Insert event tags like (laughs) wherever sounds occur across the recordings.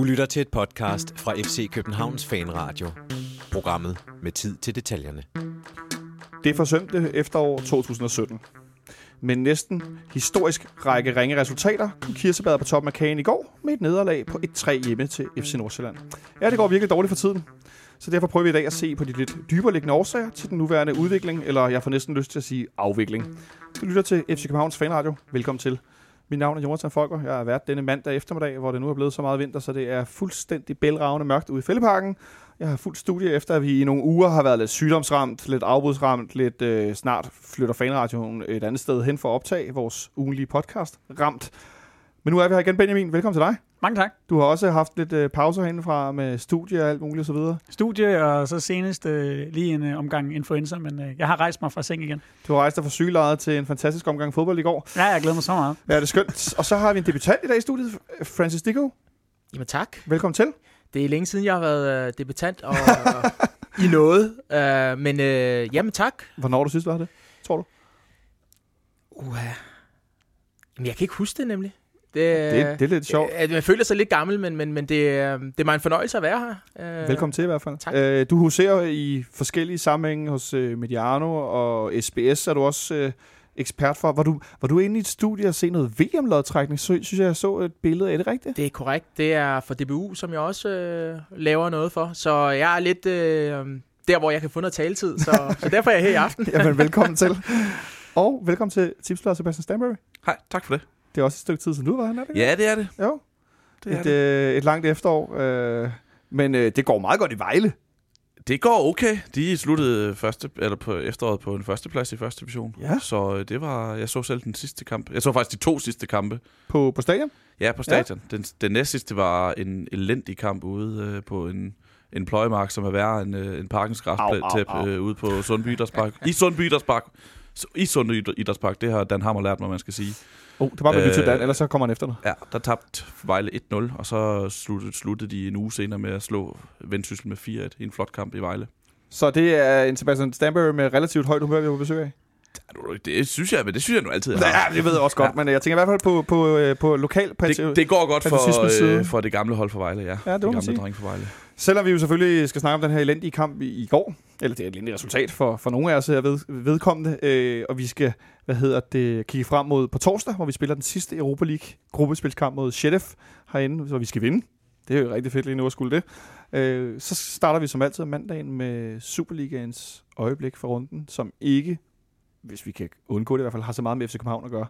Du lytter til et podcast fra FC Københavns Fanradio. Programmet med tid til detaljerne. Det forsømte efterår 2017. Med næsten historisk række ringe resultater kom Kirsebær på toppen af kagen i går med et nederlag på 1-3 hjemme til FC Nordsjælland. Ja, det går virkelig dårligt for tiden. Så derfor prøver vi i dag at se på de lidt dybere liggende årsager til den nuværende udvikling, eller jeg får næsten lyst til at sige afvikling. Du lytter til FC Københavns Fanradio. Velkommen til. Mit navn er Jonathan Folker. Jeg har været denne mandag eftermiddag, hvor det nu er blevet så meget vinter, så det er fuldstændig bælragende mørkt ude i Fælleparken. Jeg har fuldt studie efter, at vi i nogle uger har været lidt sygdomsramt, lidt afbudsramt, lidt øh, snart flytter fanradioen et andet sted hen for at optage vores ugenlige podcast. Ramt. Men nu er vi her igen, Benjamin. Velkommen til dig. Mange tak. Du har også haft lidt øh, pauser herindefra med studie og alt muligt osv. Studie, og så senest øh, lige en øh, omgang influenza, men øh, jeg har rejst mig fra seng igen. Du har rejst dig fra sygelejet til en fantastisk omgang fodbold i går. Ja, jeg glæder mig så meget. Ja, det er skønt. Og så har vi en debutant i dag i studiet, Francis Dico. Jamen tak. Velkommen til. Det er længe siden, jeg har været øh, debutant og, i noget. Øh, men øh, jamen tak. Hvornår du sidst var det, tror du? Uh, jamen, jeg kan ikke huske det nemlig. Det, Det, det er lidt sjovt. Jeg føler sig lidt gammel, men, men, men det, det er mig en fornøjelse at være her. Øh, Velkommen til i hvert fald. tak. Øh, du huserer i forskellige sammenhænge hos øh, Mediano og SBS, er du også øh, ekspert for. Var du, var du inde i et studie og se noget VM-lodtrækning? Så, synes jeg, jeg så et billede af det rigtigt? Det er korrekt. Det er for DBU, som jeg også øh, laver noget for. Så jeg er lidt øh, der, hvor jeg kan få noget taletid. Så, så derfor er jeg her i aften. (laughs) Jamen, velkommen til. (laughs) Og velkommen til tipsbladet Sebastian Stanbury. Hej, tak for det. Det er også et stykke tid, siden du var her, er det ikke? Ja, det er det. Jo, det, er et, det. øh, et langt efterår. Øh, men øh, det går meget godt i Vejle. det går okay. De sluttede første, eller på efteråret på en førsteplads i første division. Ja. Så øh, det var, jeg så selv den sidste kamp. Jeg så faktisk de to sidste kampe. På, på stadion. Ja, på stadion. Ja. Den, den næste sidste var en elendig kamp ude øh, på en, en pløjemark, som er værre end øh, en parkens Au, au, græstæp øh, ude på Sundby Idrætspark. I Sundby Idrætspark. I Sundby Idrætspark, det har Dan Hammer lært mig, man skal sige. Oh, det var med øh, til Dan, ellers så kommer han efter dig. Ja, der tabte Vejle 1-0, og så sluttede, sluttede de en uge senere med at slå Vendsyssel med 4-1 i en flot kamp i Vejle. Så det er en Sebastian Stanbury med relativt højt humør, vi er på besøg af. Det synes jeg, men det synes jeg nu altid, jeg har. Ja, det ved jeg også godt, ja. men jeg tænker i hvert fald på, på, øh, på lokal Det, det går godt for, øh, for det gamle hold for Vejle, ja. Ja, det må de man gamle sige. drenge for Vejle. Selvom vi jo selvfølgelig skal snakke om den her elendige kamp i, i går, eller det er et resultat for, for nogle af os her ved, vedkommende, øh, og vi skal, hvad hedder det, kigge frem mod på torsdag, hvor vi spiller den sidste Europa League gruppespilskamp mod Sheriff herinde, hvor vi skal vinde. Det er jo rigtig fedt lige nu at skulle det. Øh, så starter vi som altid mandagen med Superligaens øjeblik for runden, som ikke, hvis vi kan undgå det i hvert fald, har så meget med FC København at gøre.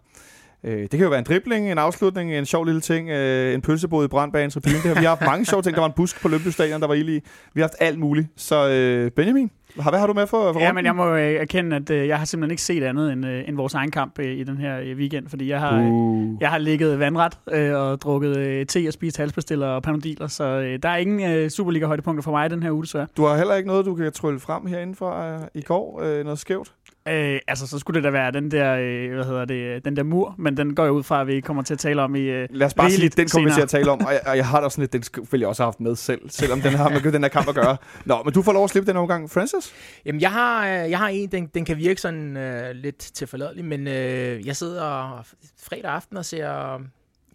Øh, det kan jo være en dribling, en afslutning, en sjov lille ting, øh, en pølsebod i brandbagens tribune. Det har, vi har haft mange sjove ting. Der var en busk på Lønby Stadion, der var ild i. Vi har haft alt muligt. Så øh, Benjamin, hvad har du med for, for Ja, men jeg må øh, erkende, at øh, jeg har simpelthen ikke set andet end, øh, end vores egen kamp øh, i den her øh, weekend, fordi jeg har, øh, Uh. jeg har ligget vandret øh, og drukket øh, te og spist halspastiller og panodiler, så øh, der er ingen øh, Superliga-højdepunkter for mig den her uge, desværre. Du har heller ikke noget, du kan trylle frem herinde fra øh, i går? Øh, noget skævt? Øh, altså, så skulle det da være den der, øh, hvad hedder det, den der mur, men den går jeg ud fra, at vi kommer til at tale om i øh, Lad os bare sige, den kommer vi til at tale om, og jeg, og jeg har da også sådan lidt, den ville jeg også have haft med selv, selvom den har med den her kamp at gøre. Nå, men du får lov at slippe den omgang. Francis? Jamen, jeg har, øh, jeg har en, den, den kan virke sådan øh, lidt tilforladelig, men øh, jeg sidder fredag aften og ser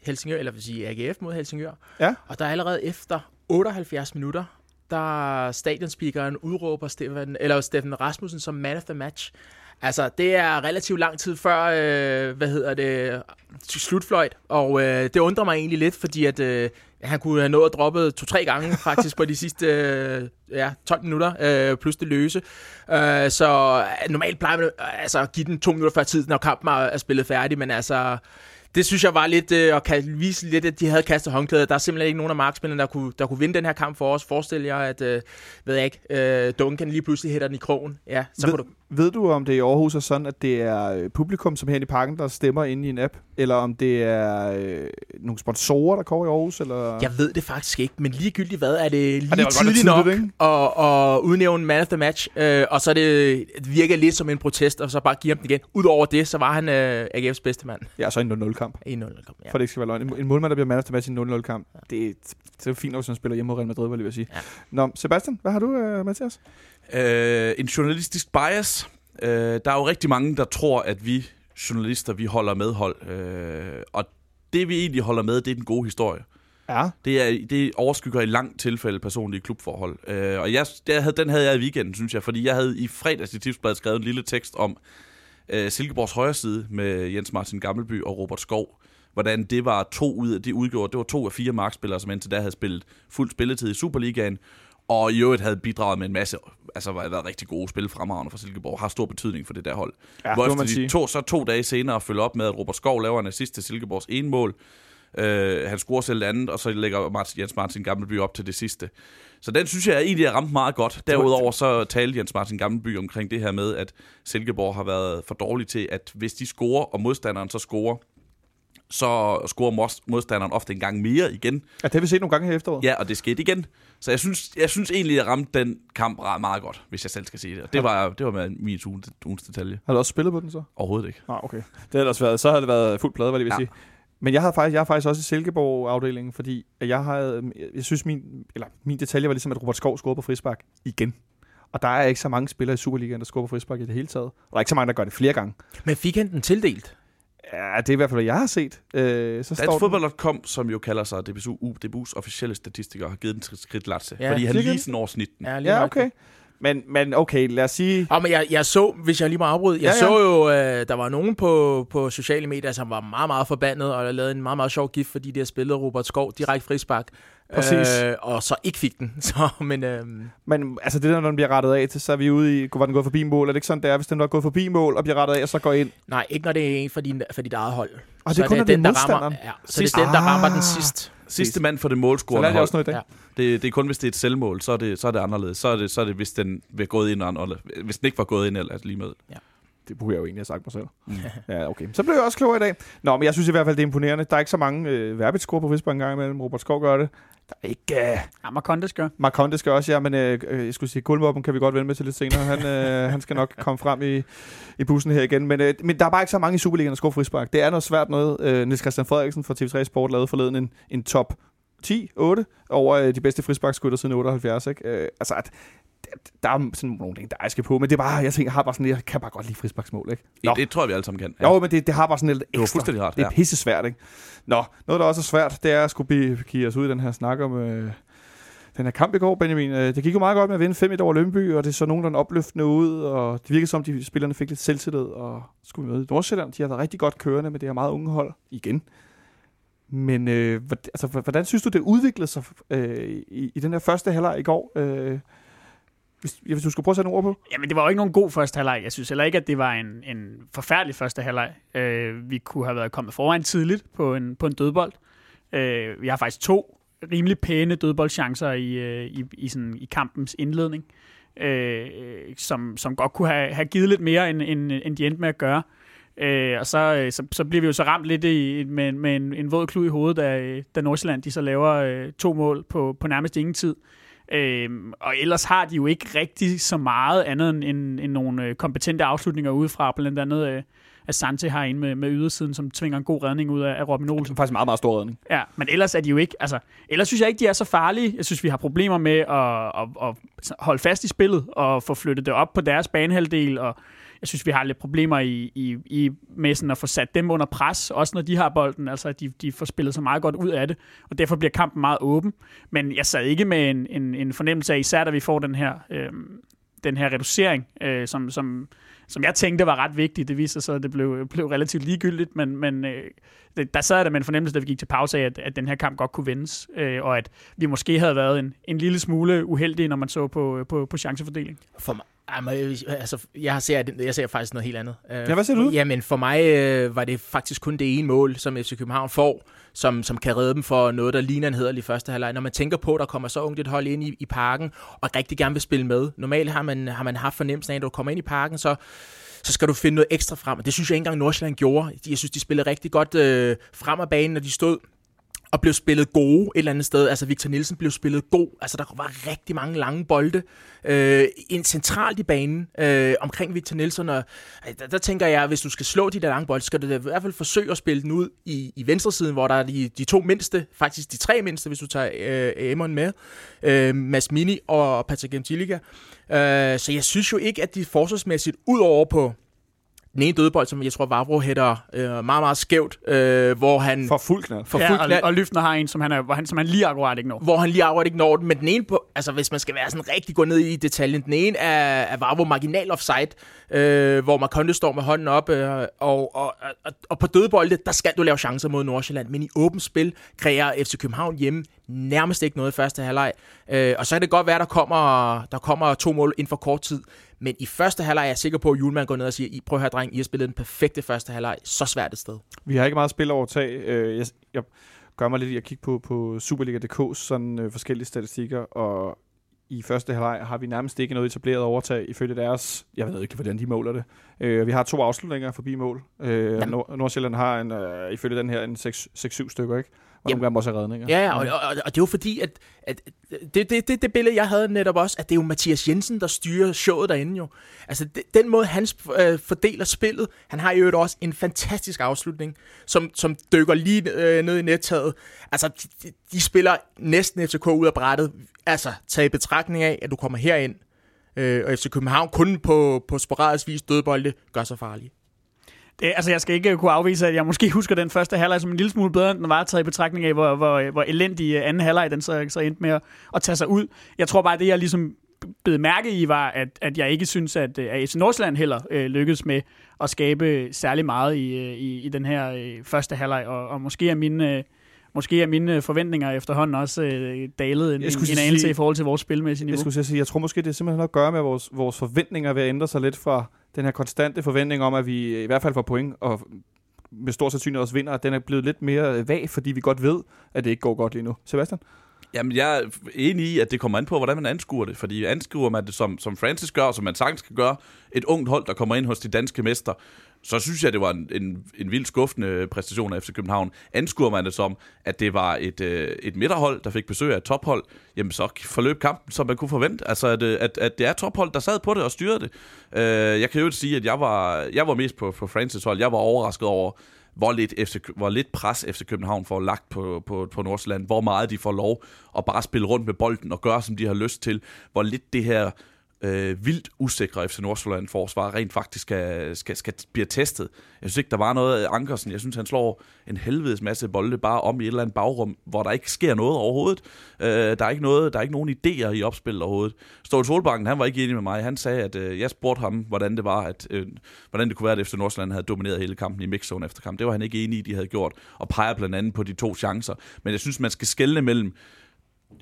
Helsingør, eller vil sige AGF mod Helsingør. Ja. Og der er allerede efter 78 minutter, der stadionspeakeren udråber Stefan, eller Steffen Rasmussen som man of the match. Altså, det er relativt lang tid før, øh, hvad hedder det, slutfløjt, og øh, det undrer mig egentlig lidt, fordi at øh, han kunne have nået at droppe to-tre gange (laughs) faktisk på de sidste øh, ja, 12 minutter, øh, plus det løse. Øh, så øh, normalt plejer man øh, altså, at give den to minutter før tid, når kampen er, er spillet færdig, men altså, det synes jeg var lidt, øh, og kan vise lidt, at de havde kastet håndklædet. Der er simpelthen ikke nogen af markspillerne, der kunne, der kunne vinde den her kamp for os. Forestil jer, at, øh, ved jeg ikke, øh, Duncan lige pludselig hætter den i krogen. Ja, så Ved- kunne du... Ved du, om det i Aarhus er sådan, at det er øh, publikum, som her i parken, der stemmer inde i en app? Eller om det er øh, nogle sponsorer, der kommer i Aarhus? Eller? Jeg ved det faktisk ikke, men ligegyldigt hvad, er det lige var godt tidligt tidligt, nok ikke? at, at udnævne man of the match, øh, og så er det, det virker lidt som en protest, og så bare give ham den igen. Udover det, så var han øh, AGF's bedste mand. Ja, så en 0-0-kamp. I 0 kom, ja. For det ikke skal være løgn. En- En målmand, der bliver man efter match i en 0-0-kamp. Det, det er fint, hvis man spiller hjemme mod Real Madrid, var jeg sige. Ja. Nå, Sebastian, hvad har du øh, med til os? Øh, en journalistisk bias. Øh, der er jo rigtig mange, der tror, at vi journalister, vi holder medhold. Øh, og det, vi egentlig holder med, det er den gode historie. Ja. Det, er, det overskygger i langt tilfælde personlige klubforhold. Øh, og jeg, der havde, den havde jeg i weekenden, synes jeg, fordi jeg havde i fredags i Tipsbladet skrevet en lille tekst om øh, Silkeborgs højre side med Jens Martin Gammelby og Robert Skov. Hvordan det var to ud af, det udgjorde, det var to af fire markspillere, som indtil da havde spillet fuld spilletid i Superligaen, og i øvrigt havde bidraget med en masse, altså var været rigtig gode spil fremragende for Silkeborg, har stor betydning for det der hold. Ja, Hvor efter de sige. to, så to dage senere følger op med, at Robert Skov laver en assist til Silkeborgs ene mål. Øh, han scorer selv det andet, og så lægger Martin, Jens Martin Gammelby op til det sidste. Så den synes jeg egentlig er ramt meget godt. Derudover så talte Jens Martin Gammelby omkring det her med, at Silkeborg har været for dårlig til, at hvis de scorer, og modstanderen så scorer, så scorer mod- modstanderen ofte en gang mere igen. Ja, det har vi set nogle gange her efteråret. Ja, og det skete igen. Så jeg synes, jeg synes egentlig, at jeg ramte den kamp ret meget godt, hvis jeg selv skal sige det. Og det var, det var med min ugens, detalje. Har du også spillet på den så? Overhovedet ikke. Nej, okay. Det havde ellers været, så havde det været fuld plade, hvad det vil Ja. sige. Men jeg havde faktisk, jeg har faktisk også i Silkeborg-afdelingen, fordi at jeg havde, jeg synes min, eller min detalje var ligesom, at Robert Skov scorede på frispark igen. Og der er ikke så mange spillere i Superligaen, der scorer på frispark i det hele taget. Og der er ikke så mange, der gør det flere gange. Men fik han den tildelt? Ja, det er i hvert fald, hvad jeg har set. Øh, så Danskfodbold.com, som jo kalder sig DBU, DBU's officielle statistiker, har givet den et skridt latse. Ja, fordi han lige sådan over snitten. Ja, lige Ja, okay. Men, men okay, lad os sige... Og men jeg, jeg så, hvis jeg lige må afbryde, jeg Ja, ja, ja. ja. så jo, øh, der var nogen på, på sociale medier, som var meget, meget forbandet, og lavede en meget, meget sjov gif, fordi de har spillet Robert Skov direkte frispark. Præcis. Øh, og så ikke fik den. (laughs) Så, men øh, Men altså det der, når den bliver rettet af til, så er vi ude i, var den gået forbi mål? Er det ikke sådan, det er, hvis den var gået forbi mål og bliver rettet af, og så går ind? nej, ikke når det er en for, din, for dit eget hold. Og det Så er kun, når det er den, der rammer, ja, så det er den, der rammer den Ah. sidst. Sidste mand for det Så målscorende hold. også noget i dag. Ja. Det, det er kun, hvis det er et selvmål, så er det, så er det anderledes. Så er det, så er det hvis den vil gået ind, eller, hvis den ikke var gået ind, eller altså lige med. Det burde jeg jo egentlig have sagt mig selv. Mm. (laughs) Ja, okay. Så blev jeg også klogere i dag. Nå, men jeg synes i hvert fald, det er imponerende. Der er ikke så mange øh, verbit score på frispark en gang imellem. Robert Skov gør det. Der er ikke... Øh, Ja, Marcondes gør. Marcondes skal også, ja, men øh, jeg skulle sige, Guldmoppen kan vi godt vende med til lidt senere. Han, øh, (laughs) han skal nok komme frem i, i bussen her igen. Men, øh, men der er bare ikke så mange i Superligaen, der scorer frispark. Det er noget svært noget. Øh, Niels Christian Frederiksen fra TV3 Sport lavede forleden en, en top 10, 8 over øh, de bedste frisparkskytter siden 78. Ikke? Øh, altså, at, der er sådan nogle ting, der er skal på, men det er bare, jeg tænker, jeg har bare sådan, jeg kan bare godt lide frisparksmål, ikke? Nå. Det, det tror jeg, vi alle sammen kan. Ja. Jo, men det, det har bare sådan lidt Du har ekstra. fuldstændig ret, Det er pisse svært, ikke? Nå, noget, der også er svært, det er at skulle give os ud i den her snak om øh, den her kamp i går, Benjamin. Øh, det gik jo meget godt med at vinde 5-1 over Lønby, og det så nogenlunde opløftende ud, og det virkede som, de spillerne fik lidt selvtillid, og skulle møde Nordsjælland. De har været rigtig godt kørende med det her meget unge hold igen. Men øh, hvordan, altså, hvordan synes du, det udviklede sig øh, i, i den her første halvleg i går? Øh, hvis, hvis du skulle prøve at sætte nogle ord på. Jamen, det var jo ikke nogen god første halvleg. Jeg synes heller ikke, at det var en, en forfærdelig første halvleg. Øh, vi kunne have været kommet foran tidligt på en, på en dødbold. Øh, vi har faktisk to rimelig pæne dødboldchancer i, øh, i, i, sådan, i kampens indledning, øh, som, som godt kunne have, have givet lidt mere, end, end, end de endte med at gøre. Øh, og så, øh, så, så bliver vi jo så ramt lidt i, med, med en, en våd klud i hovedet, da, da Nordsjælland de så laver øh, to mål på, på nærmest ingen tid. Øhm, og ellers har de jo ikke rigtig så meget andet end, end, end nogle øh, kompetente afslutninger udefra, blandt andet øh, Asante har en med, med ydersiden, som tvinger en god redning ud af, af Robin Olsen. Det er faktisk en meget, meget stor redning. Ja, men ellers er de jo ikke, altså, ellers synes jeg ikke, de er så farlige. Jeg synes, vi har problemer med at, at, at holde fast i spillet og få flyttet det op på deres banehalvdel, og jeg synes, vi har lidt problemer i, i, i med sådan at få sat dem under pres, også når de har bolden, altså at de, de får spillet så meget godt ud af det, og derfor bliver kampen meget åben. Men jeg sad ikke med en, en, en fornemmelse af, især da vi får den her, øh, den her reducering, øh, som, som, som jeg tænkte var ret vigtig. Det viste sig så, at det blev, (laughs) blev relativt ligegyldigt, men, men øh, der sad jeg der med en fornemmelse, da vi gik til pause af, at, at den her kamp godt kunne vendes, øh, og at vi måske havde været en, en lille smule uheldige, når man så på, øh, på, på chancefordeling. For mig, Jamen, altså, jeg ser, jeg ser faktisk noget helt andet. Øh, Ja, hvad ser du? Jamen, for mig øh, var det faktisk kun det ene mål, som FC København får, som, som kan redde dem for noget, der ligner en hederlig første halvleg. Når man tænker på, at der kommer så ungt et hold ind i, i parken, og rigtig gerne vil spille med. Normalt har man, har man haft fornemmelsen af, at når du kommer ind i parken, så så skal du finde noget ekstra frem. Og det synes jeg ikke engang Nordsjælland gjorde. Jeg synes, de spillede rigtig godt øh, frem af banen, når de stod og blev spillet gode et eller andet sted. Altså Victor Nielsen blev spillet god. Altså der var rigtig mange lange bolde øh, en centralt i banen øh, omkring Victor Nielsen. Og, der, der tænker jeg, at hvis du skal slå de der lange bolde, skal du da i hvert fald forsøge at spille den ud i, i venstresiden, hvor der er de, de to mindste, faktisk de tre mindste, hvis du tager øh, Amon med, øh, Mads Mini og Patrick Gentiliga. Øh, så jeg synes jo ikke, at de forsvarsmæssigt, ud over på den ene dødbold, som jeg tror, Vavro hætter øh, meget, meget skævt, øh, hvor han... For fuld knald. For Ja, fuld og, og Lyftner har en, som han, er, hvor han, som han lige akkurat ikke når. hvor han lige akkurat ikke når den, men den ene på, altså hvis man skal være sådan rigtig gå ned i detaljen, den ene er, er Vavro marginal offside, øh, hvor Marconde står med hånden op, øh, og, og, og, og på dødbolde, der skal du lave chancer mod Nordsjælland, men i åbent spil kræver FC København hjemme nærmest ikke noget i første halvleg, øh, og så kan det godt være, der kommer, der kommer to mål inden for kort tid, men i første halvleg er jeg sikker på, at Julemand går ned og siger, I prøv at høre, dreng, I har spillet den perfekte første halvleg, så svært et sted. Vi har ikke meget spil over tag. Øh, jeg, jeg gør mig lidt i at kigge på, på Superliga.dk's sådan øh, forskellige statistikker, og i første halvleg har vi nærmest ikke noget etableret overtag ifølge deres, jeg ved ikke, hvordan de måler det. Øh, vi har to afslutninger forbi mål. Øh. Nord- Nordsjælland har en, øh, ifølge den her en 6-7 stykker, ikke? Og Jamen. nogle gange også er redninger. Ja, ja og, og, og det er jo fordi, at, at det, det, det, det billede, jeg havde netop også, at det er jo Mathias Jensen, der styrer showet derinde jo. Altså, det, den måde, han øh, fordeler spillet, han har jo også en fantastisk afslutning, som, som dykker lige øh, ned i nettaget. Altså, de, de spiller næsten FCK ud af brættet. Altså, tag i betragtning af, at du kommer herind, øh, og FC København kun på, på sporadisk vis dødbolde gør sig farlige. Det, altså, jeg skal ikke kunne afvise, at jeg måske husker den første halvleg som en lille smule bedre, end den var taget i betragtning af, hvor, hvor, hvor elendig øh, anden halvleg den så, så endte med at, at tage sig ud. Jeg tror bare, at det, jeg ligesom blev mærke i, var, at, at jeg ikke synes, at, øh, at FC Nordsjælland heller øh, lykkedes med at skabe særlig meget i, øh, i, i den her øh, første halvleg, og, og måske er mine... Øh, Måske er mine forventninger efterhånden også øh, dalet en, Jeg skulle en sige- anelse i forhold til vores spilmæssige Jeg niveau. skulle til at sige, jeg tror måske, det er simpelthen noget at gøre med, at vores, vores forventninger ved at ændre sig lidt fra den her konstante forventning om, at vi i hvert fald får point, og med stor sandsynlighed også vinder, den er blevet lidt mere øh, vag, fordi vi godt ved, at det ikke går godt lige nu. Sebastian? Jamen, jeg er enig i, at det kommer an på, hvordan man anskuer det. Fordi anskuer man det, som, som Francis gør, som man sagtens skal gøre, et ungt hold, der kommer ind hos de danske mester, så synes jeg, det var en, en, en vild skuffende præstation af FC København. Anskuer man det som, at det var et, øh, et midterhold, der fik besøg af et tophold, jamen så forløb kampen, som man kunne forvente. Altså, at, øh, at, at det er tophold, der sad på det og styrede det. Øh, jeg kan jo ikke sige, at jeg var, jeg var mest på, på Francis hold. Jeg var overrasket over, hvor lidt, FC, hvor lidt pres FC København får lagt på, på, på Nordsjælland, hvor meget de får lov at bare spille rundt med bolden og gøre, som de har lyst til, hvor lidt det her øh, vildt usikre FC Nordsjælland forsvar rent faktisk skal, skal, skal blive testet. Jeg synes ikke, der var noget af Ankersen. Jeg synes, han slår en helvedes masse bolde bare om i et eller andet bagrum, hvor der ikke sker noget overhovedet. Øh, der, er ikke noget, der er ikke nogen idéer i opspillet overhovedet. Ståle Solbakken, han var ikke enig med mig. Han sagde, at øh, jeg spurgte ham, hvordan det var, at, øh, hvordan det kunne være, at FC Nordsjælland havde domineret hele kampen i mixzone efter kamp. Det var han ikke enig i, de havde gjort, og peger blandt andet på de to chancer. Men jeg synes, man skal skelne mellem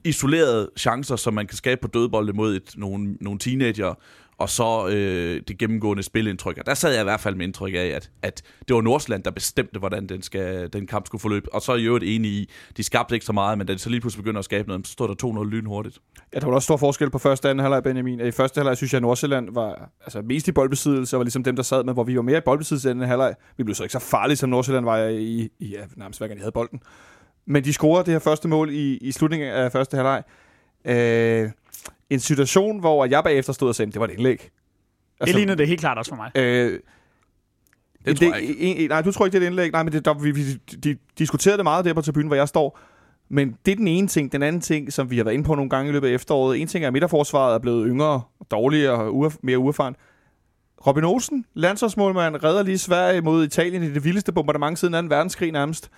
isolerede chancer, som man kan skabe på dødbolde mod et, nogle, nogle teenager, og så øh, det gennemgående spilindtryk. Og der sad jeg i hvert fald med indtryk af, at, at det var Nordsland, der bestemte, hvordan den, skal, den kamp skulle forløbe. Og så er jeg i øvrigt enig i, de skabte ikke så meget, men da de så lige pludselig begynder at skabe noget, så stod der 2-0 lynhurtigt. Ja, der var også stor forskel på første og anden halvleg, Benjamin. I første halvleg synes jeg, at Nordsjælland var altså, mest i boldbesiddelse, og var ligesom dem, der sad med, hvor vi var mere i boldbesiddelse end anden halvleg. Vi blev så ikke så farlige, som Nordsjælland var i, i ja, nærmest hver gang, de havde bolden. Men de scorer det her første mål i, i slutningen af første halvleg. Øh, en situation, hvor jeg bagefter stod og sagde, det var et indlæg. Det lignede det helt klart også for mig. Øh, Det tror jeg ikke. En, en, nej, du tror ikke, det er et indlæg. Nej, men det, der, vi, vi de, diskuterede det meget der på tribunen, hvor jeg står. Men det er den ene ting. Den anden ting, som vi har været inde på nogle gange i løbet af efteråret. En ting er, at midterforsvaret er blevet yngre, dårligere og uerf- mere uerfaren. Robin Olsen, landsholdsmålmand, redder lige Sverige mod Italien i det vildeste bombardement siden 2. verdenskrig nærmest.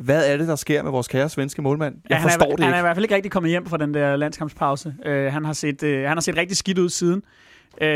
Hvad er det, der sker med vores kære svenske målmand? Jeg han forstår er, det Han er i ikke. hvert fald ikke rigtig kommet hjem fra den der landskampspause. Uh, han, har set, uh, han har set rigtig skidt ud siden. Uh,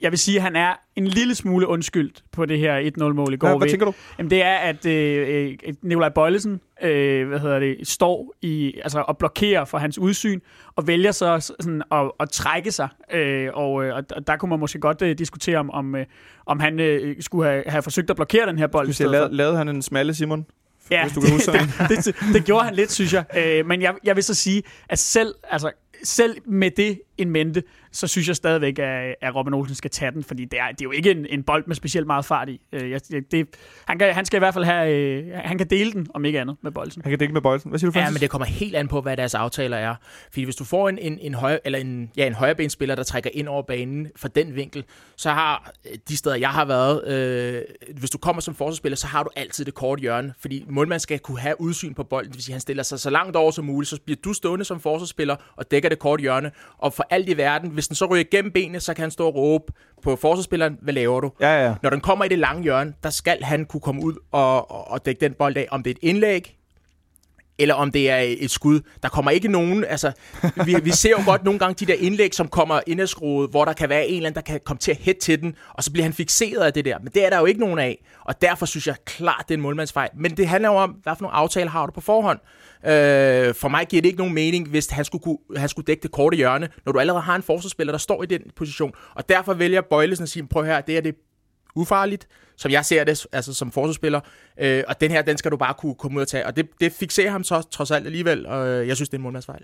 jeg vil sige, at han er en lille smule undskyldt på det her 1-0-mål i går. Hvad, hvad tænker du? Jamen, det er, at øh, øh, Nikolaj Bøjlesen øh, hvad hedder det, står i, altså, og blokerer for hans udsyn, og vælger så sådan at, at trække sig. Øh, og, øh, og der kunne man måske godt øh, diskutere, om, om, øh, om han øh, skulle have, have forsøgt at blokere den her bold. for. lavede, lavede han en smalle Simon? Ja, hvis du kan huske (laughs) det, det, det, det gjorde han lidt, synes jeg. Øh, men jeg, jeg vil så sige, at selv, altså, selv med det en mente, så synes jeg stadigvæk, at, at Robin Olsen skal tage den, fordi det er, det er jo ikke en, en bold med specielt meget fart i. Øh, jeg, det, han, kan, han skal i hvert fald have, øh, han kan dele den, om ikke andet, med bolden. Han kan dække med bolden. Hvad siger du, Ja, Francis? men det kommer helt an på, hvad deres aftaler er. Fordi hvis du får en, en, en, højre, eller en, ja, en højrebenspiller, der trækker ind over banen fra den vinkel, så har øh, de steder, jeg har været, øh, hvis du kommer som forsvarsspiller, så har du altid det korte hjørne. Fordi målmanden skal kunne have udsyn på bolden. At han stiller sig så langt over som muligt, så bliver du stående som forsvarsspiller og dækker det korte hjørne. Og for alt i verden. Hvis den så ryger igennem benene, så kan han stå og råbe på forsvarsspilleren, hvad laver du? Ja, ja. Når den kommer i det lange hjørne, der skal han kunne komme ud og, og, og dække den bold af. Om det er et indlæg, eller om det er et skud. Der kommer ikke nogen, altså, vi, vi ser jo godt nogle gange de der indlæg, som kommer indadskruet, hvor der kan være en eller anden, der kan komme til at hætte til den, og så bliver han fixeret af det der. Men det er der jo ikke nogen af, og derfor synes jeg klart, det er en målmandsfejl. Men det handler jo om, hvad for nogle aftaler har du på forhånd. Øh, for mig giver det ikke nogen mening, hvis han skulle, kunne, han skulle dække det korte hjørne, når du allerede har en forsvarsspiller, der står i den position. Og derfor vælger Bøjlesen at sige, prøv her, det er det ufarligt, som jeg ser det, altså som forsvarsspiller. Øh, og den her, den skal du bare kunne komme ud og tage. Og det, det fixerer ham så trods alt alligevel, og øh, jeg synes, det er en målmandsfejl.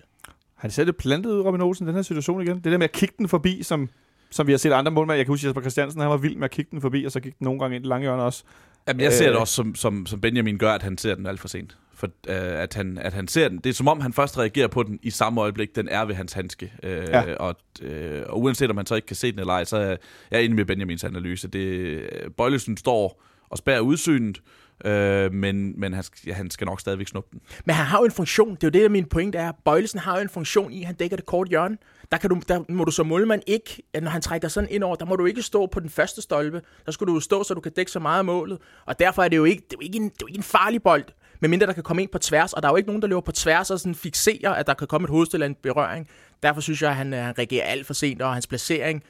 Har de selv det plantet ud, Robin Olsen, den her situation igen? Det der med at kigge den forbi, som, som vi har set andre målmænd. Jeg kan huske, Jesper Christiansen, han var vild med at kigge den forbi, og så gik den nogle gange ind i lange hjørne også. Jamen, jeg ser Øh. det også, som, som, som Benjamin gør, at han ser den alt for sent. For øh, at, han, at han ser den. Det er som om, han først reagerer på den i samme øjeblik, den er ved hans handske. Øh, Ja. og, øh, og uanset om man så ikke kan se den eller ej, så er jeg enig med Benjamins analyse. Det, øh, Bøjlesen står og spærrer udsynet, øh, men, men han, skal- ja, han skal nok stadigvæk snuppe den. Men han har jo en funktion, det er jo det, der min pointe er. Bøjlesen har jo en funktion i, at han dækker det korte hjørne. Der, kan du, der må du som målmand ikke, når han trækker sådan ind over, der må du ikke stå på den første stolpe. Der skal du stå, så du kan dække så meget af målet. Og derfor er det jo ikke, det er jo ikke, en, det er jo ikke en farlig bold, medmindre der kan komme ind på tværs. Og der er jo ikke nogen, der løber på tværs og sådan fixerer, at der kan komme et hovedstil eller en berøring. Derfor synes jeg, at han, øh, han reagerer alt for sent, og hans placering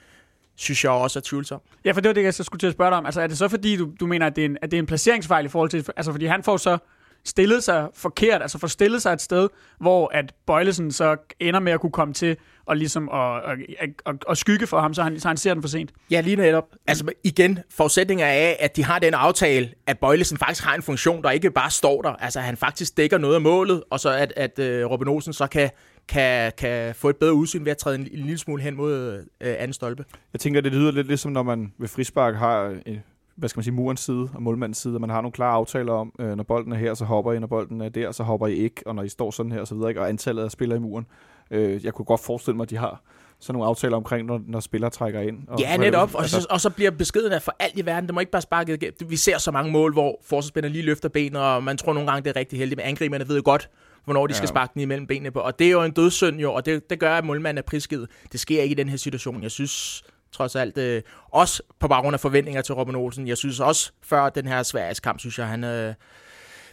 synes jeg også er tvivlsom. Ja, for det var det, jeg så skulle til at spørge dig om. Altså, er det så fordi, du, du mener, at det, er en, at det er en placeringsfejl i forhold til... Altså, fordi han får så stillet sig forkert, altså får stillet sig et sted, hvor at Bøjlesen så ender med at kunne komme til og ligesom at, at, at, at, at skygge for ham, så han, så han ser den for sent. Ja, lige netop. Altså igen, forudsætninger af, at de har den aftale, at Bøjlesen faktisk har en funktion, der ikke bare står der. Altså han faktisk dækker noget af målet, og så at, at uh, Robin Olsen så kan, kan, kan få et bedre udsyn ved at træde en, en lille smule hen mod uh, anden stolpe. Jeg tænker, det lyder lidt ligesom, når man ved frispark har en, hvad skal man sige, murens side og målmandens side, og man har nogle klare aftaler om, øh, når bolden er her, så hopper I, når bolden er der, så hopper I ikke, og når I står sådan her, og så videre, ikke? og antallet af spillere i muren. Øh, jeg kunne godt forestille mig, at de har sådan nogle aftaler omkring, når, når spillere trækker ind. Og, Ja, netop. Og så, og så bliver beskeden af for alt i verden. Det må ikke bare sparke. Vi ser så mange mål, hvor forsvarsspillerne lige løfter benet, og man tror nogle gange, det er rigtig heldigt. Men angriberne ved jo godt, hvornår de skal Ja. sparke den imellem benene på. Og det er jo en dødssynd jo, og det, det gør, at målmanden er prisgivet. Det sker ikke i den her situation. Jeg synes trods alt, øh, også på baggrund af forventninger til Robin Olsen. Jeg synes også, før den her Sveriges kamp, synes jeg, han... Øh,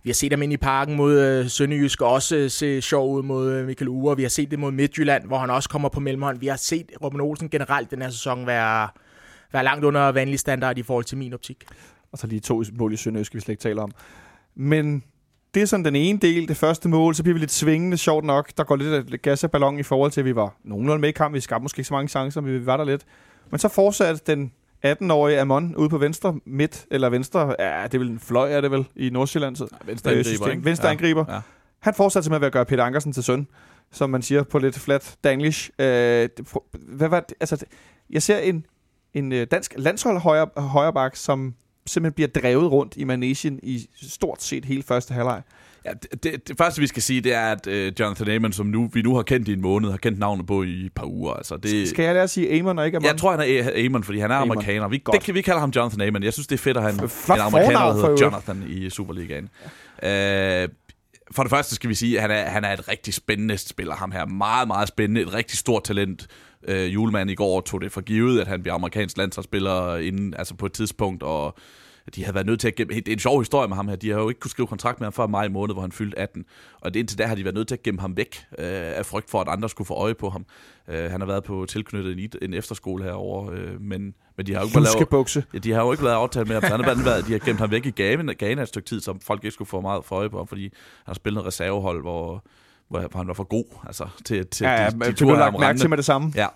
vi har set ham ind i parken mod øh, Sønderjysk, og også øh, se sjov ud mod øh, Michael Ure. Vi har set det mod Midtjylland, hvor han også kommer på mellemhånd. Vi har set Robin Olsen generelt den her sæson være, være langt under vanlig standard i forhold til min optik. Og så lige to mål i Sønderjysk, vi slet ikke taler om. Men det er sådan den ene del, det første mål, så bliver vi lidt svingende, sjovt nok. Der går lidt gas af ballon i forhold til, at vi var nogenlunde med i kampen. Vi skabte måske ikke så mange chancer, men vi var der lidt. Men så fortsatte den 18-årige Amon ude på venstre midt, eller venstre, ja, det er vel en fløj, er det vel, i Nordsjælland. Så, Venstre øh, angriber, system. ikke? Venstre Ja. angriber. Ja. Han fortsatte med at gøre Peter Ankersen til søn, som man siger på lidt flat danglish. Øh, hvad var det? Altså, jeg ser en, en øh, dansk landshold højre, højreback, som simpelthen bliver drevet rundt i managen i stort set hele første halvleg. Ja, det, det, det første, vi skal sige, det er, at øh, Jonathan Amon, som nu, vi nu har kendt i en måned, har kendt navnet på i et par uger. Altså, det, Skal jeg lære at sige Amon og ikke Amon? jeg tror, han er Amon, fordi han er Amon. amerikaner. Vi, Godt. det, kan vi kalder ham Jonathan Amon. Jeg synes, det er fedt at have en, amerikaner, der hedder. Jonathan i Superligaen. Øh, for det første skal vi sige, at han er, han er et rigtig spændende spiller, ham her. Meget, meget spændende. Et rigtig stort talent. Øh, Julemand i går tog det for givet, at han bliver amerikansk landsholdsspiller inden, altså på et tidspunkt, og de havde været nødt til at gemme... Det er en sjov historie med ham her. De har jo ikke kunne skrive kontrakt med ham før maj måned, hvor han fyldte 18. Og det, indtil da har de været nødt til at gemme ham væk øh, af frygt for, at andre skulle få øje på ham. Øh, han har været på tilknyttet en, en efterskole herovre, øh, men, men de har jo ikke lavet. Ja, de har jo ikke lavet aftale med ham. Han har blandt været, de har gemt ham væk i Ghana, Ghana et stykke tid, så folk ikke skulle få meget for øje på ham, fordi han har spillet noget reservehold, hvor, hvor han var for god altså, til, til Ja, ja, de, de, det lagt ham mærke til med det samme. Ja.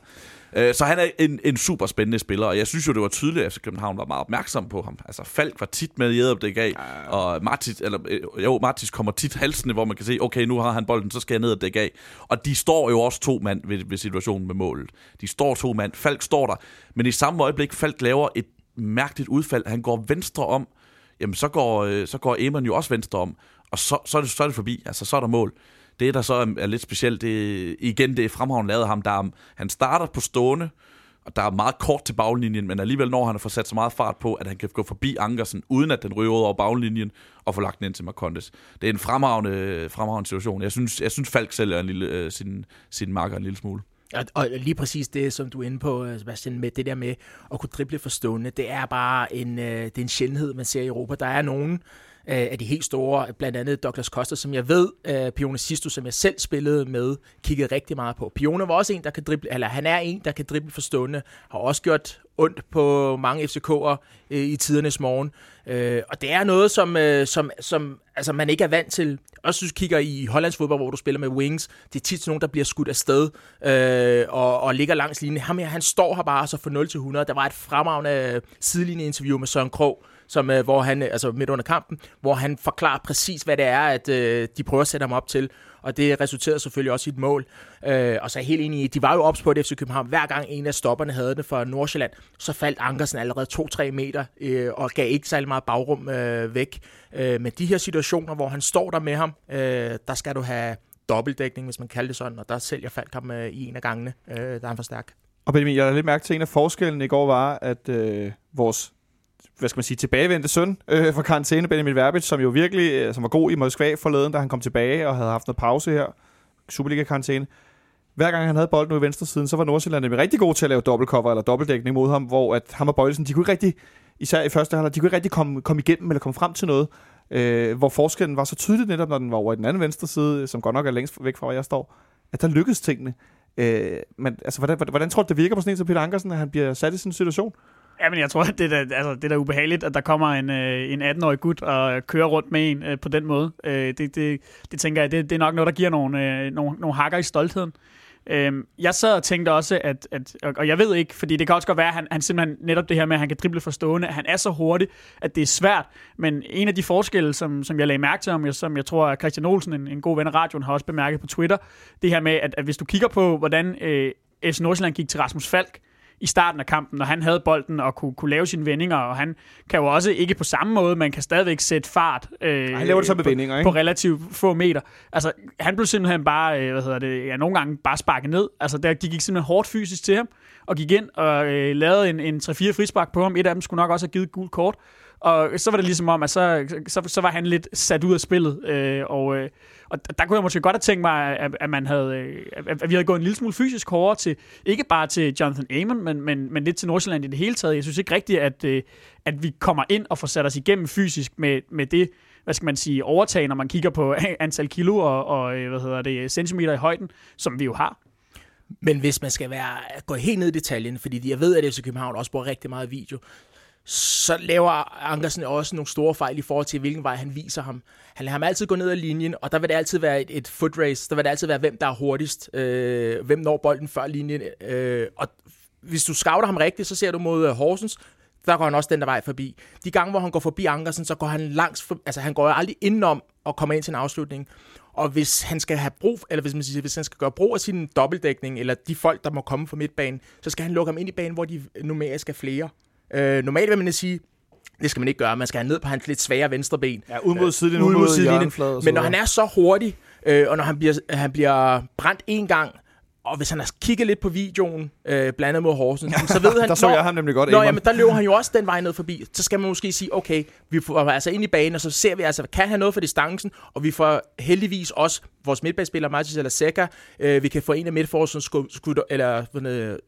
Øh, Så han er en, en super spændende spiller, og jeg synes jo, det var tydeligt, at FC København var meget opmærksom på ham. Altså, Falk var tit med i Edderop af, og Martis, eller, øh, jo, Martis kommer tit halsende, hvor man kan se, okay, nu har han bolden, så skal jeg ned og dække af. Og de står jo også to mand ved, ved situationen med målet. De står to mand. Falk står der, men i samme øjeblik, Falk laver et mærkeligt udfald. Han går venstre om, jamen så går, øh, så går Eman jo også venstre om, og så, så, er det, så er det forbi. Altså, så er der mål. Det, der så er, er lidt specielt, det, igen, det er fremragende lavet ham. Der er, han starter på stående, og der er meget kort til baglinjen, men alligevel når han har fået sat så meget fart på, at han kan gå forbi Ankersen, uden at den ryger ud over baglinjen, og få lagt den ind til Marcondes. Det er en fremragende, fremragende situation. Jeg synes, jeg synes Falk sælger en lille, øh, sin, sin marker en lille smule. Og, og lige præcis det, som du er inde på, øh, Sebastian, med det der med at kunne drible for stående, det er bare en, øh, det er en sjældenhed, man ser i Europa. Der er nogen øh, af de helt store, blandt andet Douglas Costa, som jeg ved, øh, Pione Sisto, som jeg selv spillede med, kiggede rigtig meget på. Pione var også en, der kan drible, eller han er en, der kan drible for stående, har også gjort ondt på mange FCK'er øh, i tidernes morgen. Øh, og det er noget, som, øh, som, som altså, man ikke er vant til. Også synes, kigger i Hollands fodbold, hvor du spiller med wings. Det er tit nogen, der bliver skudt afsted øh, og, og ligger langs linjen. Ham her, han står her bare så for 0 til 100. Der var et fremragende sidelinjeinterview med Søren Krog, som, øh, hvor han, øh, altså midt under kampen, hvor han forklarer præcis, hvad det er, at øh, de prøver at sætte ham op til og det resulterede selvfølgelig også i et mål. Øh, og så er jeg helt enig i, de var jo ops på det FC København. Hver gang en af stopperne havde det for Nordsjælland, så faldt Ankersen allerede 2-3 meter øh, og gav ikke særlig meget bagrum øh, væk. Øh, men de her situationer, hvor han står der med ham, øh, der skal du have dobbeltdækning, hvis man kalder det sådan, og der sælger Falk ham øh, i en af gangene, øh, der er han for stærk. Og Benjamin, jeg har lidt mærke til, en af forskellene i går var, at øh, vores hvad skal man sige, tilbagevendte søn øh, fra karantæne, Benjamin Verbit, som jo virkelig øh, som var god i Moskva forleden, da han kom tilbage og havde haft noget pause her. Superliga-karantæne. Hver gang han havde bolden ude i venstre siden, så var Nordsjælland nemlig rigtig god til at lave dobbeltcover eller dobbeltdækning mod ham, hvor at ham og Bøjlesen, de kunne ikke rigtig, især i første halvdel, de kunne ikke rigtig komme, komme igennem eller komme frem til noget. Øh, hvor forskellen var så tydelig netop, når den var over i den anden venstre side, som godt nok er længst væk fra, hvor jeg står, at der lykkedes tingene. Øh, men altså, hvordan, hvordan, hvordan tror du, det virker på sådan en som Peter Ankersen, at han bliver sat i sådan en situation? Ja, men jeg tror, at det er, da, altså, det er da ubehageligt, at der kommer en, øh, en 18-årig gut og kører rundt med en øh, på den måde. Øh, det, det, det tænker jeg, det, det er nok noget, der giver nogle, øh, nogle, nogle hakker i stoltheden. Øh, jeg sad og tænkte også, at, at, og jeg ved ikke, fordi det kan også godt være, at han, han simpelthen netop det her med, at han kan drible for stående, han er så hurtig, at det er svært. Men en af de forskelle, som, som jeg lagde mærke til, om, som jeg tror, at Christian Olsen, en, en god ven af radioen, har også bemærket på Twitter, det her med, at, at hvis du kigger på, hvordan øh, FC Nordsjælland gik til Rasmus Falk, i starten af kampen, når han havde bolden og kunne, kunne lave sine vendinger, og han kan jo også ikke på samme måde, man kan stadigvæk sætte fart øh, han laver det så med på, vendinger, ikke? på relativt få meter. Altså, han blev simpelthen bare, øh, hvad hedder det, ja, nogle gange bare sparket ned. Altså, der, de gik simpelthen hårdt fysisk til ham, og gik ind og øh, lavede en, en 3-4 frispark på ham. Et af dem skulle nok også have givet gult kort. Og så var det ligesom om, at så, så, så var han lidt sat ud af spillet. Øh, og, øh, og der kunne jeg måske godt have tænkt mig, at, at, man havde, øh, at vi havde gået en lille smule fysisk hårdere til, ikke bare til Jonathan Amon, men, men, men lidt til Nordsjælland i det hele taget. Jeg synes ikke rigtigt, at, øh, at vi kommer ind og får sat os igennem fysisk med, med det, hvad skal man sige, overtag, når man kigger på (laughs) antal kilo og, og øh, hvad hedder det, centimeter i højden, som vi jo har. Men hvis man skal være, gå helt ned i detaljen, fordi jeg ved, at FC København også bruger rigtig meget video, så laver Ankersen også nogle store fejl i forhold til, hvilken vej han viser ham. Han lader ham altid gå ned ad linjen, og der vil det altid være et, et foot race. Der vil det altid være, hvem der er hurtigst. Øh, hvem når bolden før linjen. Øh, og hvis du scouter ham rigtigt, så ser du mod uh, Horsens, der går han også den der vej forbi. De gange, hvor han går forbi Ankersen, så går han langs, for, altså han går aldrig indenom og kommer ind til en afslutning. Og hvis han skal have brug, eller hvis man siger, hvis han skal gøre brug af sin dobbeltdækning, eller de folk, der må komme fra midtbanen, så skal han lukke ham ind i banen, hvor de numerisk er flere. Øh, normalt vil man sige, det skal man ikke gøre. Man skal have ned på hans lidt svære venstre ben. Ja, ud mod sidelinjen, ud mod sidelinjen. Men når han er så hurtig, øh, og når han bliver, han bliver brændt en gang, og hvis han har kigget lidt på videoen, øh, blandet mod Horsens, (laughs) så ved han... der så når, jeg ham nemlig godt. Nå, jamen, der løber han jo også den vej ned forbi. Så skal man måske sige, okay, vi får altså ind i banen, og så ser vi altså, kan han noget for distancen, og vi får heldigvis også vores midtbanespiller, Martis eller Seca, øh, vi kan få en af midtforsvarerne skud, skud, eller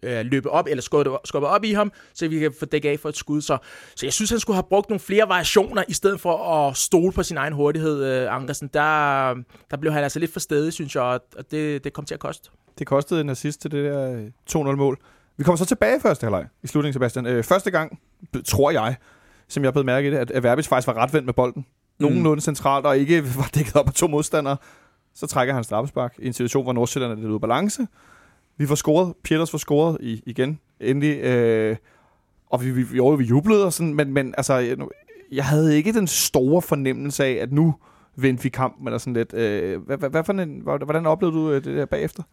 øh, løbe op, eller skubbe, skubbe op i ham, så vi kan få dækket af for et skud. Så, så jeg synes, han skulle have brugt nogle flere variationer, i stedet for at stole på sin egen hurtighed, øh, Ankersen. Der, der blev han altså lidt for stedig, synes jeg, og det, det kom til at koste. Det kostede en assist til det der 2-0-mål. Vi kommer så tilbage første halvleg i slutningen, Sebastian. Øh, første gang, tror jeg, som jeg blevet mærke i det, at Verbis faktisk var ret vendt med bolden. Nogenlunde mm. centralt, og ikke (laughs) var dækket op af to modstandere. Så trækker han straffespark i en situation, hvor Nordsjælland er lidt ude af balance. Vi får scoret. Pieters får scoret i, igen. Endelig. Øh, og vi, vi, jo, vi jublede, og sådan, men, men altså, jeg, jeg havde ikke den store fornemmelse af, at nu vendte vi kampen, eller sådan lidt. Øh, hvad, hvad, hvad for en, hvordan oplevede du øh, det der bagefter?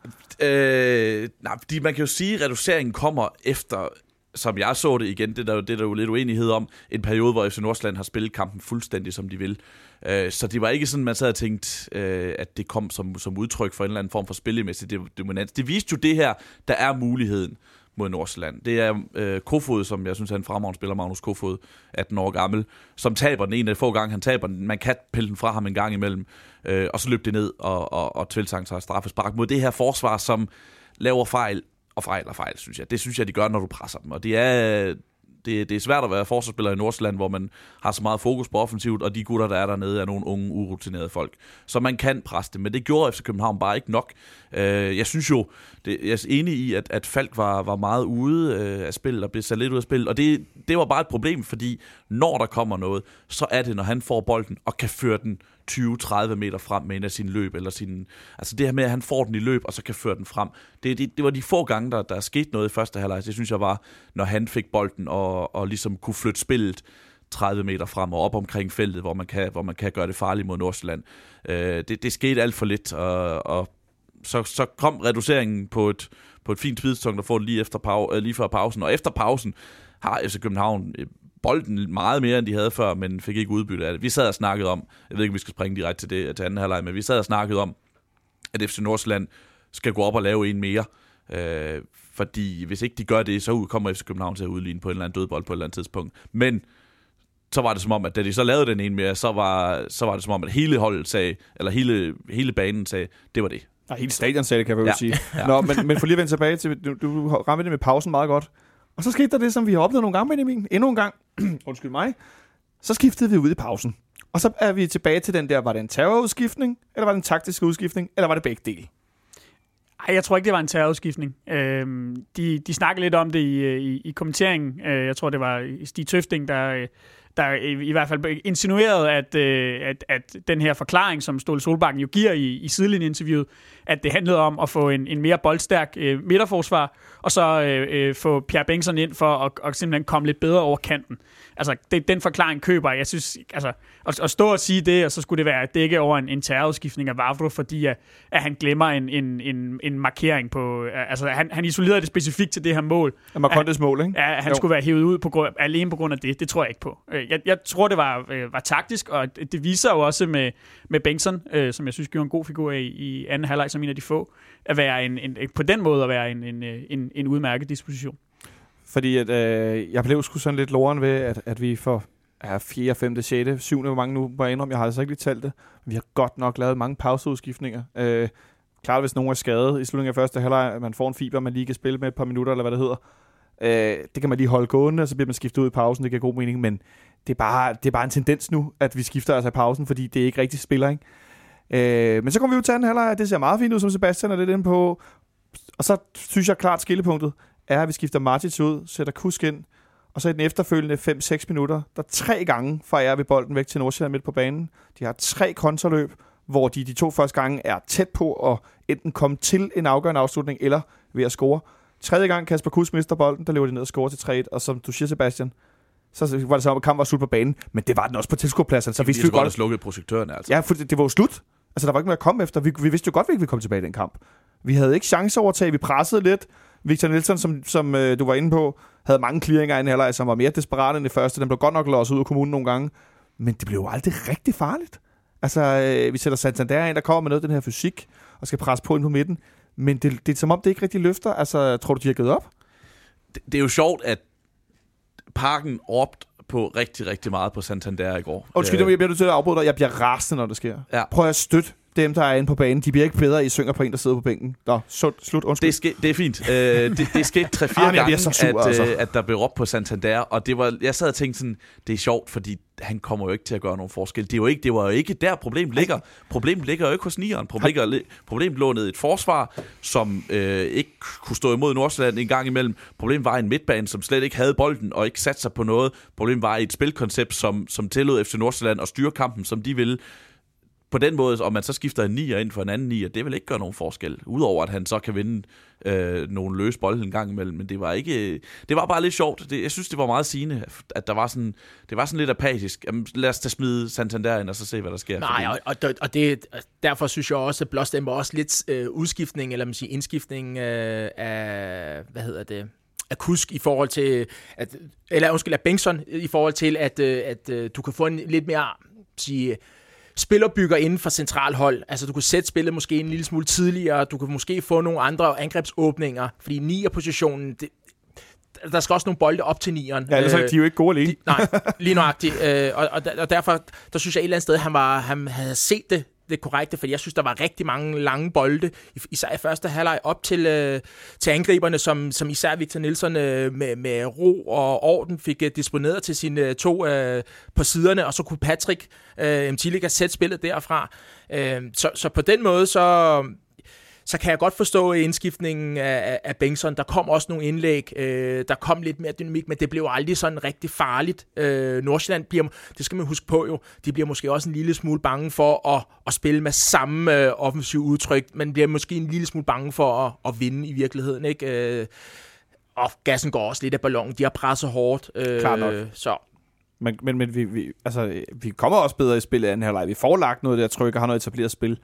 Øh, nej, fordi man kan jo sige, at reduceringen kommer efter som jeg så det igen, det er der, det er der jo lidt uenighed om, en periode, hvor FC Nordsjælland har spillet kampen fuldstændig, som de vil. Øh, så det var ikke sådan, man sad og tænkt, øh, at det kom som, som udtryk for en eller anden form for spillemæssig dominans. Det viste jo det her, der er muligheden mod Nordsjælland. Det er øh, Kofod, som jeg synes er en fremragende spiller, Magnus Kofod, 18 år gammel, som taber den ene af få gange, han taber den. Man kan pille den fra ham en gang imellem, øh, og så løb det ned og, og, og tilsang sig straffespark mod det her forsvar, som laver fejl og fejl og fejl, synes jeg. Det synes jeg, de gør, når du presser dem. Og det er, det, det er svært at være forsvarsspiller i Nordsjælland, hvor man har så meget fokus på offensivt, og de gutter, der er dernede, er nogle unge, urutinerede folk. Så man kan presse det, men det gjorde FC København bare ikke nok. Øh, jeg synes jo, det, jeg er enig i, at, at Falk var, var meget ude øh, af spillet, og blev sat lidt ud af spillet, og det, det var bare et problem, fordi når der kommer noget, så er det, når han får bolden og kan føre den 20-30 meter frem med en af sine løb, eller sin, altså det her med, at han får den i løb, og så kan føre den frem. Det, det, det var de få gange, der, der skete noget i første halvleg. Det synes jeg var, når han fik bolden, og, og ligesom kunne flytte spillet 30 meter frem og op omkring feltet, hvor man kan, hvor man kan gøre det farligt mod Nordsjælland. Øh, det, det skete alt for lidt, og, og så, så kom reduceringen på et, på et fint tidspunkt, der får det lige, efter pau, øh, lige før pausen. Og efter pausen har FC København øh, bolden meget mere, end de havde før, men fik ikke udbytte af det. Vi sad og snakkede om, jeg ved ikke, om vi skal springe direkte til det til anden halvleg, men vi sad og snakkede om, at FC Nordsjælland skal gå op og lave en mere. Øh, fordi hvis ikke de gør det, så kommer FC København til at udligne på en eller anden dødbold på et eller andet tidspunkt. Men så var det som om, at da de så lavede den en mere, så var, så var det som om, at hele holdet sagde, eller hele, hele banen sagde, det var det. Og hele stadion sagde det, kan jeg vel Ja. sige. (laughs) Ja. Nå, men, men for lige at vende tilbage til, du, du ramte det med pausen meget godt. Og så skete der det, som vi har oplevet nogle gange, Benjamin. Endnu en gang. (clears throat) Undskyld mig. Så skiftede vi ud i pausen. Og så er vi tilbage til den der, var det en terrorudskiftning, eller var det en taktisk udskiftning, eller var det begge dele? Ej, jeg tror ikke, det var en terrorudskiftning. Øhm, de, de snakkede lidt om det i, i, i kommenteringen. Øh, jeg tror, det var Stig Tøfting, der, der i, i hvert fald insinuerede, at, øh, at, at den her forklaring, som Ståle Solbakken jo giver i, i sidelinjeinterviewet, at det handlede om at få en, en mere boldstærk øh, midterforsvar, og så øh, øh, få Pierre Bengtsson ind for at, at simpelthen komme lidt bedre over kanten. Altså, det, den forklaring køber jeg. Jeg synes, altså, at, at stå og sige det, og så skulle det være at dække over en, en terrorudskiftning af Vavro, fordi at, at han glemmer en, en, en, en markering på... Altså, han, han isolerede det specifikt til det her mål. Og Marcondes mål, ikke? Ja, han Jo. skulle være hævet ud på grund, alene på grund af det. Det tror jeg ikke på. Øh, Jeg, jeg tror, det var, øh, var taktisk, og det det viser jo også med, med Bengtsson, øh, som jeg synes gjorde en god figur i, i anden halvleg, som en af de få, at være en, en, på den måde at være en, en, øh, en, en udmærket disposition. Fordi at, øh, jeg blev sgu sådan lidt loren ved, at, at vi for ja, 4., 5., 6., 7. hvor mange nu må jeg indrømme, jeg har altså ikke lige talt det. Vi har godt nok lavet mange pauseudskiftninger. Øh, klart, hvis nogen er skadet i slutningen af første halvleg, at man får en fiber, man lige kan spille med et par minutter, eller hvad det hedder. Øh, det kan man lige holde gående, og så bliver man skiftet ud i pausen, det giver god mening, men det er, bare, det er bare en tendens nu, at vi skifter altså i pausen, fordi det er ikke rigtig spiller, ikke? Øh, men så kommer vi ud til anden halvleg, det ser meget fint ud, som Sebastian er lidt inde på. Og så synes jeg klart, skillepunktet er, at vi skifter Martins ud, sætter Kusk ind, og så i den efterfølgende 5-6 minutter, der tre gange fejrer vi bolden væk til Nordsjælland midt på banen. De har tre kontraløb, hvor de de to første gange er tæt på at enten komme til en afgørende afslutning, eller ved at score. Tredje gang Kasper Kusk mister bolden, der løber de ned og scorer til 3-1, og som du siger, Sebastian, så var det så, at kampen var slut på banen, men det var den også på tilskuerpladsen, så vi vi godt slukket projektørerne, altså. Ja, for det, det var jo slut. Altså, der var ikke mere at komme efter. Vi, vi vidste jo godt, at vi ikke ville komme tilbage i den kamp. Vi havde ikke chance overtag, Vi pressede lidt. Victor Nielsen, som, som øh, du var inde på, havde mange clearinger i en halvleg, som var mere desperat end det første. Den blev godt nok låst ud af kommunen nogle gange. Men det blev jo aldrig rigtig farligt. Altså, øh, vi sætter Santander ind, der kommer med noget af den her fysik, og skal presse på ind på midten. Men det, det er som om, det ikke rigtig løfter. Altså, tror du, de har givet op? Det, det er jo sjovt, at parken råbte på rigtig, rigtig meget på Santander i går. Undskyld, Øh, jeg bliver nødt til at afbryde dig. Jeg bliver rasende, når det sker. Ja. Prøv at støtte dem, der er inde på banen. De bliver ikke bedre, I synger på en, der sidder på bænken. Nå, så, slut. Undskyld. Det, ske, det er fint. Øh, det, det skete tre-fire Ah, gange, sur, at, altså. øh, at der blev råbt på Santander, og det var, jeg sad og tænkte sådan, det er sjovt, fordi han kommer jo ikke til at gøre nogen forskel. Det, er jo ikke, det var jo ikke der, problemet ligger. Problemet ligger jo ikke hos nieren. Problemet, ligger, problemet lå ned i et forsvar, som øh, ikke kunne stå imod Nordsjælland en gang imellem. Problemet var en midtbane, som slet ikke havde bolden og ikke satte sig på noget. Problemet var et spilkoncept, som, som tillod FC Nordsjælland at styre kampen, som de ville på den måde, om man så skifter en nier ind for en anden nier, det vil ikke gøre nogen forskel. Udover at han så kan vinde øh, nogle løse bolde en gang imellem. Men det var ikke... Det var bare lidt sjovt. Det, jeg synes, det var meget sigende, at der var sådan... Det var sådan lidt apatisk. Jamen, lad os da smide Santander ind, og så se, hvad der sker. Nej, og, og, og- og det, derfor synes jeg også, at Blåstem var også lidt øh, udskiftning, eller man siger indskiftning øh, af, hvad hedder det, af Kusk i forhold til, at, eller undskyld, af Bengtsson i forhold til, at, øh, at øh, du kan få en lidt mere, sige, spillerbygger inden for centralhold. Altså, du kan sætte spillet måske en lille smule tidligere, du kan måske få nogle andre angrebsåbninger, fordi nier-positionen, det, der skal også nogle bolde op til nieren. Ja, ellers er Øh, de jo ikke gode alene. de, nej, lige (laughs) nøjagtigt. Øh, og, og, og derfor, der synes jeg et eller andet sted, han, var, han havde set det det korrekte, for jeg synes, der var rigtig mange lange bolde, især i første halvleg op til, øh, til angriberne, som, som især Victor Nielsen øh, med, med ro og orden fik øh, disponeret til sine øh, to øh, på siderne, og så kunne Patrick øh, Mtiliga sætte spillet derfra. Øh, så, så på den måde, så så kan jeg godt forstå indskiftningen af, af Bengtsson. Der kom også nogle indlæg, øh, der kom lidt mere dynamik, men det blev aldrig sådan rigtig farligt. Øh, Nordsjælland bliver, det skal man huske på jo, de bliver måske også en lille smule bange for at, at spille med samme øh, offensiv udtryk, men bliver måske en lille smule bange for at, at vinde i virkeligheden. Ikke? Øh, og gassen går også lidt af ballonen. De har presset hårdt. Øh, Klart nok. Så men, men, men vi, vi, altså, vi kommer også bedre i spillet anden halvleg. Vi får lagt noget der tryk og har noget etableret spil.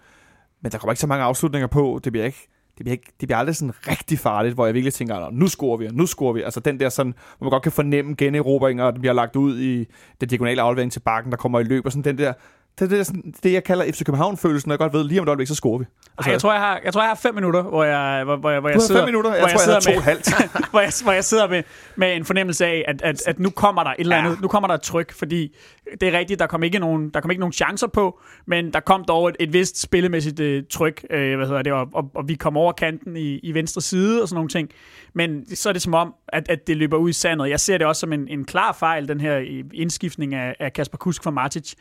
Men der kommer ikke så mange afslutninger på. Det bliver ikke det bliver, ikke, det bliver aldrig sådan rigtig farligt, hvor jeg virkelig tænker, nu scorer vi, nu scorer vi. Altså den der sådan, hvor man godt kan fornemme generobringer, og den bliver lagt ud i den diagonale aflevering til bakken, der kommer i løb, og sådan den der, det, det, er sådan, det, jeg kalder FC København-følelsen, når jeg godt ved, lige om et øjeblik, så scorer vi. Altså, Ej, jeg, tror, jeg, har, jeg tror, jeg har fem minutter, hvor jeg, hvor, hvor jeg, hvor jeg sidder... fem minutter? Jeg hvor tror, jeg, jeg, jeg har to med, (laughs) hvor, jeg, hvor jeg sidder med, med en fornemmelse af, at, at, at nu kommer der et eller andet, ja. nu kommer der et tryk, fordi det er rigtigt, der kom ikke nogen, der kom ikke nogen chancer på, men der kom dog et, et vist spillemæssigt uh, tryk, uh, hvad hedder det, og, og, og, vi kom over kanten i, i venstre side og sådan nogle ting. Men så er det som om, at, at det løber ud i sandet. Jeg ser det også som en, en klar fejl, den her indskiftning af, af Kasper Kusk fra Matic,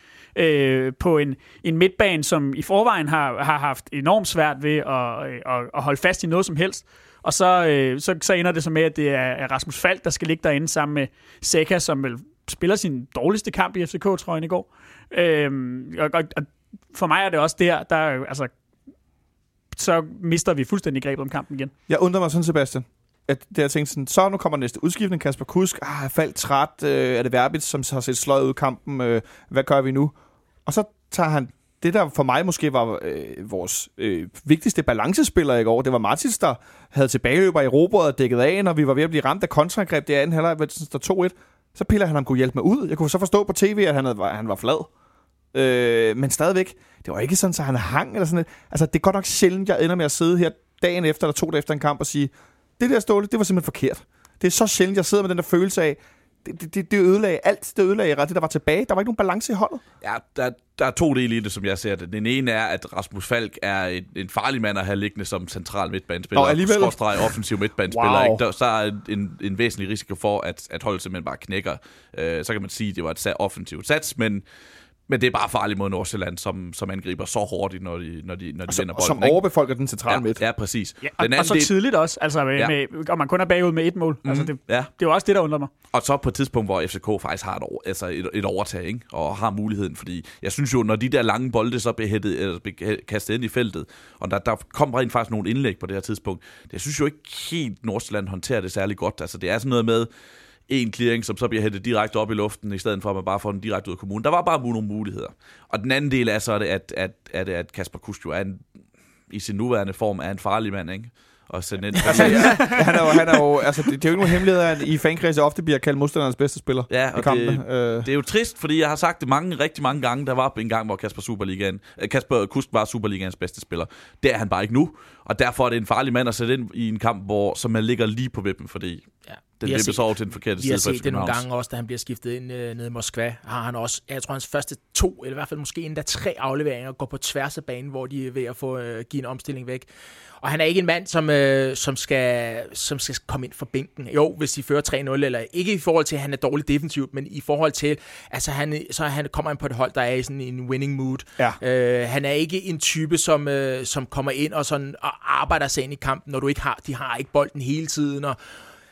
øh, på en, en midtbane, som i forvejen har, har haft enormt svært ved at, øh, at, at holde fast i noget som helst. Og så, øh, så, så ender det så med, at det er Rasmus Falk, der skal ligge derinde sammen med Seca, som vel spiller sin dårligste kamp i FCK-trøjen i går. Øhm, og, og, og for mig er det også der, der altså, så mister vi fuldstændig grebet om kampen igen. Jeg undrer mig sådan, Sebastian, at det jeg tænkte sådan, så nu kommer næste udskiftning, Kasper Kusk, ah, jeg faldt træt, øh, er det Verbit, som har set sløjet ud i kampen, øh, hvad gør vi nu? Og så tager han det, der for mig måske var øh, vores øh, vigtigste balancespiller i går, det var Martins, der havde tilbageløber i robotet og dækket af, når vi var ved at blive ramt af kontraangreb. Det anden halvleg, der 2-1. Så piller han ham kunne hjælpe mig ud. Jeg kunne så forstå på tv, at han, havde, han var flad. Øh, men stadigvæk, det var ikke sådan, at han hang eller sådan noget. Altså, det er godt nok sjældent, jeg ender med at sidde her dagen efter, eller to dage efter en kamp og sige, det der ståle, det var simpelthen forkert. Det er så sjældent, jeg sidder med den der følelse af, det, det, det ødelagde alt. Det ødelagde ret det, der var tilbage. Der var ikke nogen balance i holdet. Ja, der, der er to dele i det, som jeg ser det. Den ene er, at Rasmus Falk er en, en farlig mand at have liggende som central midtbanespiller. Og alligevel. Skråstreg offensiv midtbanespiller. Wow. Ikke? Der, så er en, en væsentlig risiko for, at, at holdet simpelthen bare knækker. Øh, så kan man sige, at det var et offensivt sats, men men det er bare farligt mod Nordsjælland, som, som angriber så hårdt, når de, når de, når de og vinder bolden. Som overbefolker den centrale ja, midt. Ja, præcis. Ja, og, den og så del... tidligt også, altså med, ja. med, og man kun er bagud med et mål. Mm, altså det, ja. det er jo også det, der undrer mig. Og så på et tidspunkt, hvor FCK faktisk har et, over, altså et, et overtag, ikke? og har muligheden, fordi jeg synes jo, når de der lange bolde så bliver, hættet, eller bliver kastet ind i feltet, og der, der kom rent faktisk nogle indlæg på det her tidspunkt, det synes jo ikke helt Nordsjælland håndterer det særlig godt. Altså det er sådan noget med, en clearing, som så bliver hættet direkte op i luften, i stedet for at man bare får den direkte ud af kommunen. Der var bare nogle muligheder. Og den anden del er så, at, at, at, at Kasper Kusk jo er en, i sin nuværende form er en farlig mand, ikke? og sende ind. altså, ja, (laughs) han er jo, han er jo, altså, det, det er jo ikke nogen hemmelighed, at i fankredse ofte bliver kaldt modstanderens bedste spiller ja, og i kampen. Det, øh. det er jo trist, fordi jeg har sagt det mange, rigtig mange gange. Der var en gang, hvor Kasper, Superligaen, øh, Kasper Kusk var Superligaens bedste spiller. Det er han bare ikke nu, og derfor er det en farlig mand at sætte ind i en kamp, hvor som man ligger lige på vippen, fordi ja. Den bliver så til den forkerte side. Vi har set det nogle gange også, da han bliver skiftet ind øh, nede i Moskva. Har han også, jeg tror hans første to, eller i hvert fald måske endda tre afleveringer, går på tværs af banen, hvor de er ved at få øh, give en omstilling væk. Og han er ikke en mand, som, øh, som, skal, som skal komme ind for bænken. Jo, hvis de fører 3-0, eller ikke i forhold til, at han er dårligt defensivt, men i forhold til, altså han, så han kommer ind på et hold, der er i sådan en winning mood. Ja. Øh, han er ikke en type, som, øh, som kommer ind og, sådan, og arbejder sig ind i kampen, når du ikke har, de har ikke bolden hele tiden, og,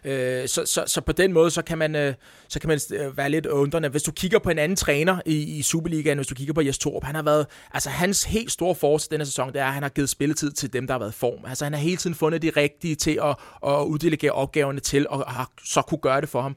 Øh, så, så, så på den måde, så kan man, øh, så kan man øh, være lidt undrende. Hvis du kigger på en anden træner i, i Superligaen, hvis du kigger på Jes Torup, han har været, altså hans helt store force denne sæson, det er, at han har givet spilletid til dem, der har været i form. Altså han har hele tiden fundet de rigtige til at, at uddelegere opgaverne til, og har så kunne gøre det for ham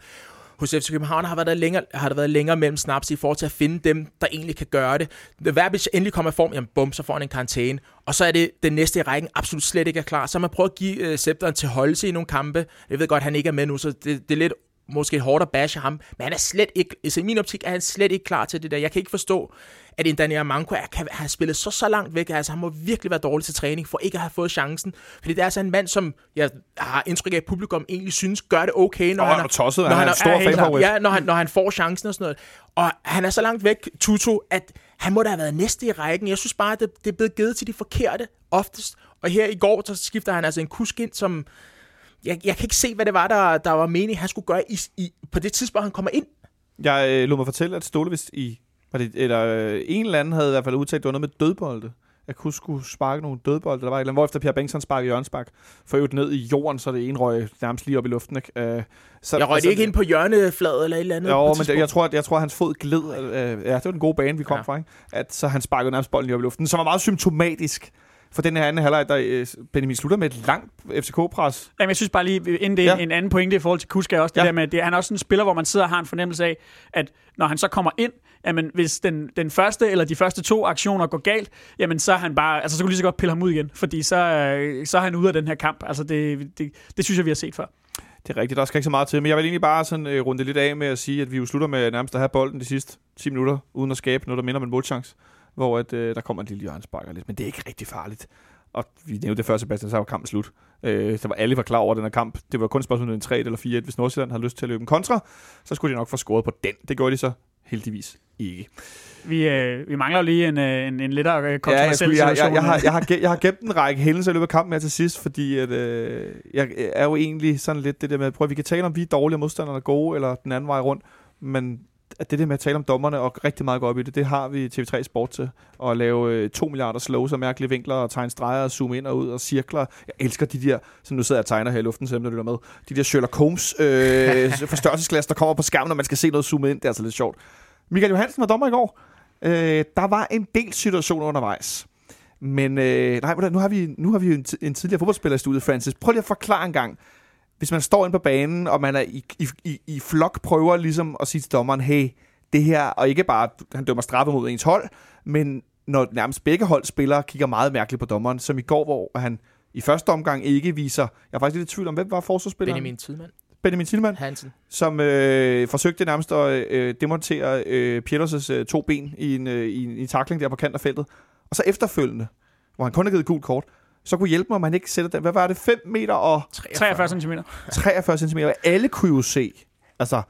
hos FC København har, været der længere, har der været længere mellem snaps i forhold til at finde dem, der egentlig kan gøre det. Verbis endelig kommer i form, jamen bum, så får han en karantæne. Og så er det den næste i rækken absolut slet ikke er klar. Så man prøver at give uh, Scepteren til holdelse i nogle kampe. Jeg ved godt, at han ikke er med nu, så det, det er lidt måske hårdt at bashe ham, men han er slet ikke, altså i min optik er han slet ikke klar til det der. Jeg kan ikke forstå, at en Daniel Manko er, kan have spillet så, så langt væk. Altså, han må virkelig være dårlig til træning, for ikke at have fået chancen. Fordi det er altså en mand, som jeg har indtryk af, at publikum egentlig synes, gør det okay, når oh, han er, tosset, når han er, er stor ja, når han, når han får chancen og sådan noget. Og han er så langt væk, Tuto, at han må da have været næste i rækken. Jeg synes bare, at det, det er blevet givet til de forkerte oftest. Og her i går, så skifter han altså en kusk ind, som... Jeg, jeg kan ikke se, hvad det var, der, der var meningen, han skulle gøre i, i, på det tidspunkt, han kommer ind. Jeg øh, lå mig fortælle, at Ståle vist i... Var det, eller øh, en eller anden havde i hvert fald udtalt, at det var noget med dødbolde. Jeg kunne skulle sparke nogle dødbolde. Der var et eller andet, hvor efter Pierre Bengtsson sparkede hjørnespark. For øvrigt ned i jorden, så det ene røg nærmest lige op i luften. Ikke? Øh, så, Jeg røg det ikke ind på hjørnefladet eller et eller andet? Jo, men det, jeg, tror, at, jeg tror, at hans fod gled. Øh, ja, det var den gode bane, vi kom ja. fra. Ikke? At, så han sparkede nærmest bolden lige op i luften, som var meget symptomatisk for den her anden halvleg, der øh, Benjamin slutter med et langt FCK-pres. Jamen, jeg synes bare lige, inden det Ja. en anden pointe i forhold til Kusk er også det Ja. der med, at det, han er også en spiller, hvor man sidder og har en fornemmelse af, at når han så kommer ind, jamen hvis den, den første eller de første to aktioner går galt, jamen så er han bare, altså så kunne lige så godt pille ham ud igen, fordi så, øh, så er han ude af den her kamp. Altså det, det, det synes jeg, vi har set før. Det er rigtigt, der skal ikke så meget til. Men jeg vil egentlig bare sådan, øh, runde lidt af med at sige, at vi jo slutter med nærmest at have bolden de sidste 10 minutter, uden at skabe noget, der minder om en målchance. Hvor at, øh, der kommer en lille hjørnespark og lidt. Men det er ikke rigtig farligt. Og vi nævnte det før, Sebastian, så var kampen slut. Øh, så var alle var klar over den her kamp. Det var kun et spørgsmål om en 3 eller 4 Hvis Nordsjælland havde lyst til at løbe en kontra, så skulle de nok få scoret på den. Det gjorde de så heldigvis ikke. Vi, øh, vi mangler jo lige en, øh, en, en lettere øh, Ja, jeg, kontroversiel skulle, jeg, jeg, situation. jeg, har, jeg, har, ge- jeg har gemt en række hændelser i løbet af kampen her til sidst, fordi at, øh, jeg er jo egentlig sådan lidt det der med, prøv at vi kan tale om, vi er dårlige, og modstanderne er gode, eller den anden vej rundt, men at det der med at tale om dommerne og rigtig meget gå op i det, det har vi i TV3 Sport til. At lave øh, 2 milliarder slows og mærkelige vinkler og tegne streger og zoome ind og ud og cirkler. Jeg elsker de der, som nu sidder jeg og tegner her i luften, selvom der lytter med. De der Sherlock Holmes øh, (laughs) forstørrelsesglas, der kommer på skærmen, når man skal se noget zoome ind. Det er altså lidt sjovt. Michael Johansen var dommer i går. Øh, der var en del situationer undervejs. Men øh, nej, hvordan- nu har vi, nu har vi en, en tidligere fodboldspiller i studiet, Francis. Prøv lige at forklare en gang. Hvis man står inde på banen, og man er i, i, i, i flok prøver ligesom at sige til dommeren, hey, det her, og ikke bare, han dømmer straffe mod ens hold, men når nærmest begge hold spillere kigger meget mærkeligt på dommeren, som i går, hvor han i første omgang ikke viser, jeg er faktisk lidt i tvivl om, hvem var forsvarsspilleren? Benjamin Tidemand Benjamin Tillmann Hansen. som øh, forsøgte nærmest at øh, demontere øh, Pieterses øh, to ben i en, øh, i, en, i en takling der på kant af feltet. Og så efterfølgende, hvor han kun har givet gult kort, så kunne hjælpe mig, om han ikke sætter den. Hvad var det? 5 meter og 43 cm. 43 cm. Alle kunne jo se, altså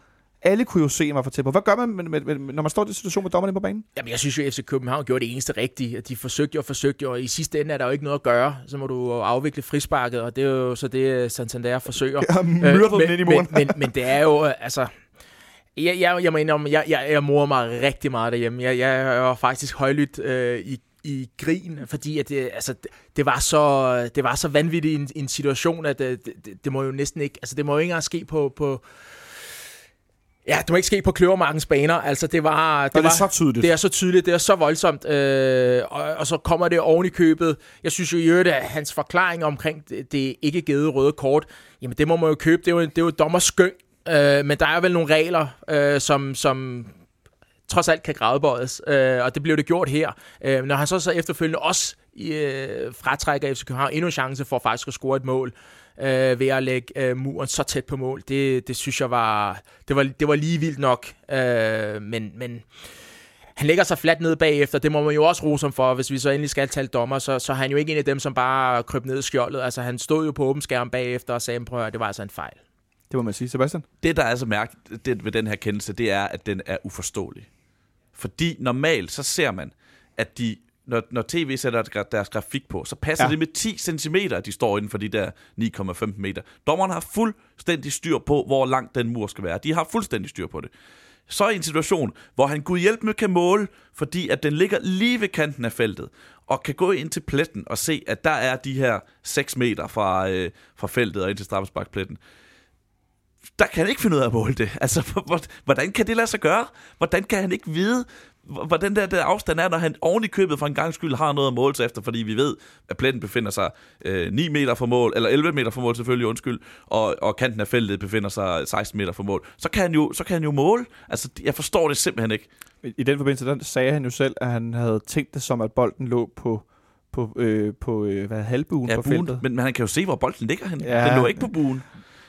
alle kunne jo se, at var for tæt på. Hvad gør man, med, med, med, når man står i den situation med dommerne på banen? Jamen, jeg synes jo, at FC København gjorde det eneste rigtige. De forsøgte jo og forsøgte og i sidste ende er der jo ikke noget at gøre. Så må du afvikle frisparket, og det er jo så det, Santander forsøger. Jeg har myrdet men, den ind i muren. men, men, men det er jo, øh, altså... Jeg, jeg, jeg indrømme, jeg, jeg, jeg morer mig rigtig meget derhjemme. Jeg, jeg var faktisk højlydt øh, i, i grin, fordi at det, altså, det, det, var så, det var så vanvittigt en, en situation, at det, det, det, må jo næsten ikke... Altså, det må jo ikke engang ske på... på Ja, det må ikke ske på Kløvermarkens baner. Altså, det var... Det, det var, er så tydeligt. det er så tydeligt, det er så voldsomt, øh, og, og så kommer det oven i købet. Jeg synes jo i øvrigt, at hans forklaring omkring det, det ikke givet røde kort, jamen det må man jo købe, det er jo, det er jo dommers skøn, øh, men der er vel nogle regler, øh, som, som trods alt kan gradbøjes, øh, og det blev det gjort her. Øh, når han så, så efterfølgende også øh, fratrækker FC København endnu en chance for faktisk at score et mål, øh, ved at lægge øh, muren så tæt på mål. Det, det synes jeg var det, var, det var lige vildt nok. Øh, men, men han lægger sig fladt ned bagefter. Det må man jo også rose ham for. Hvis vi så endelig skal tale dommer, så, så er han jo ikke en af dem, som bare kryb ned i skjoldet. Altså, han stod jo på åben skærm bagefter og sagde, prøv at høre, det var altså en fejl. Det må man sige. Sebastian? Det, der er så mærkeligt det, ved den her kendelse, det er, at den er uforståelig. Fordi normalt, så ser man, at de, når, når tv sætter deres grafik på, så passer Ja. det med 10 cm, at de står inden for de der 9,15 meter. Dommeren har fuldstændig styr på, hvor lang den mur skal være. De har fuldstændig styr på det. Så i en situation, hvor han gud hjælp med kan måle, fordi at den ligger lige ved kanten af feltet, og kan gå ind til pletten og se, at der er de her 6 meter fra, øh, fra feltet og ind til straffesparkpletten der kan han ikke finde ud af at måle det. Altså, hvor- hvordan kan det lade sig gøre? Hvordan kan han ikke vide, hvor- hvordan der, der afstand er, når han oven i købet for en gang skyld har noget at måle sig efter, fordi vi ved, at pletten befinder sig øh, 9 meter fra mål, eller 11 meter fra mål selvfølgelig, undskyld, og, og kanten af feltet befinder sig 16 meter fra mål. Så kan han jo, så kan han jo måle. Altså, jeg forstår det simpelthen ikke. I den forbindelse, der sagde han jo selv, at han havde tænkt det som, at bolden lå på, på, øh, på øh, hvad, halvbuen Ja, på buen, feltet. men, men han kan jo se, hvor bolden ligger hen. Ja. Ja. Den lå ikke på buen.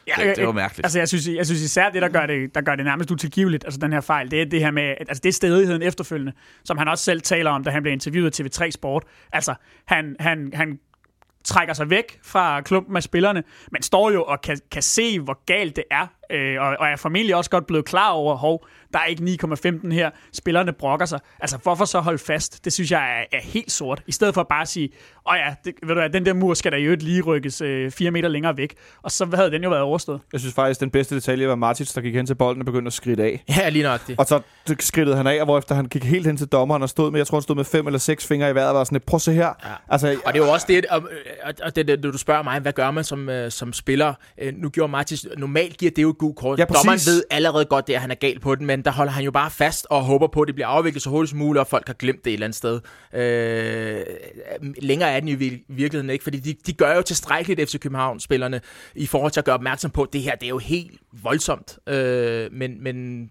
Ja, Det, det var mærkeligt. Altså, jeg synes, jeg synes især det, der gør det, der gør det nærmest utilgiveligt, altså den her fejl, det er det her med, altså det er stedigheden efterfølgende, som han også selv taler om, da han blev interviewet af TV3 Sport. Altså, han, han, han trækker sig væk fra klumpen af spillerne, men står jo og kan, kan se, hvor galt det er, øh, og, og er formentlig også godt blevet klar over, hov, der er ikke 9,15 her, spillerne brokker sig. Altså, hvorfor så holde fast? Det synes jeg er, er helt sort. I stedet for bare at sige, åh oh ja, det, ved du hvad, den der mur skal der jo lige rykkes øh, fire meter længere væk, og så havde den jo været overstået. Jeg synes faktisk, den bedste detalje var Martins, der gik hen til bolden og begyndte at skride af. Ja, lige nok det. Og så skridtede han af, og hvorefter han gik helt hen til dommeren og stod med, jeg tror, han stod med fem eller seks fingre i vejret, og var sådan, prøv at se her. Ja. Altså, Og det er jo også det, og, og det, det, du spørger mig, hvad gør man som, øh, som spiller? Øh, nu gjorde Martis, normalt giver det jo et gult kort. Ja, præcis. Dommeren ved allerede godt, det, at han er gal på den, men der holder han jo bare fast og håber på, at det bliver afviklet så hurtigt som muligt, og folk har glemt det et eller andet sted. Øh, længere er den jo i virkeligheden ikke, fordi de, de gør jo tilstrækkeligt FC København-spillerne i forhold til at gøre opmærksom på, at det her det er jo helt voldsomt. Øh, men, men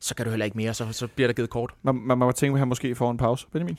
så kan du heller ikke mere, så, så bliver der givet kort. man, man må tænke, at han måske får en pause. Benjamin?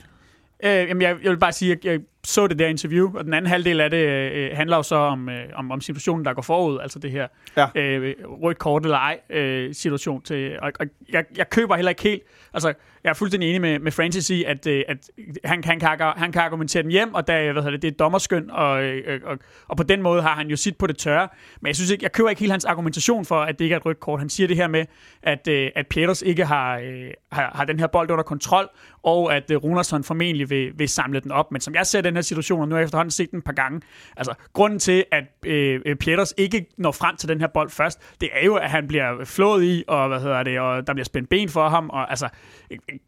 Øh, jamen, jeg, jeg vil bare sige, at jeg så det der interview, og den anden halvdel af det øh, handler jo så om, øh, om, om situationen, der går forud, altså det her Ja. øh, rødt kort eller ej øh, situation. Til, og, og jeg, jeg køber heller ikke helt, altså jeg er fuldstændig enig med, med Francis i, at, øh, at han, han, kan, han kan argumentere den hjem, og der, hvad hedder det, det er dommerskøn, og, øh, og, og på den måde har han jo sit på det tørre. Men jeg synes ikke, jeg køber ikke helt hans argumentation for, at det ikke er et rødt kort. Han siger det her med, at, øh, at Peters ikke har, øh, har, har den her bold under kontrol, og at øh, Runersson formentlig vil, vil samle den op. Men som jeg ser den her situation, og nu har jeg efterhånden set den et par gange, altså grunden til, at øh, øh, Peters ikke når frem til den her bold først, det er jo, at han bliver flået i, og hvad hedder det, og der bliver spændt ben for ham, og altså,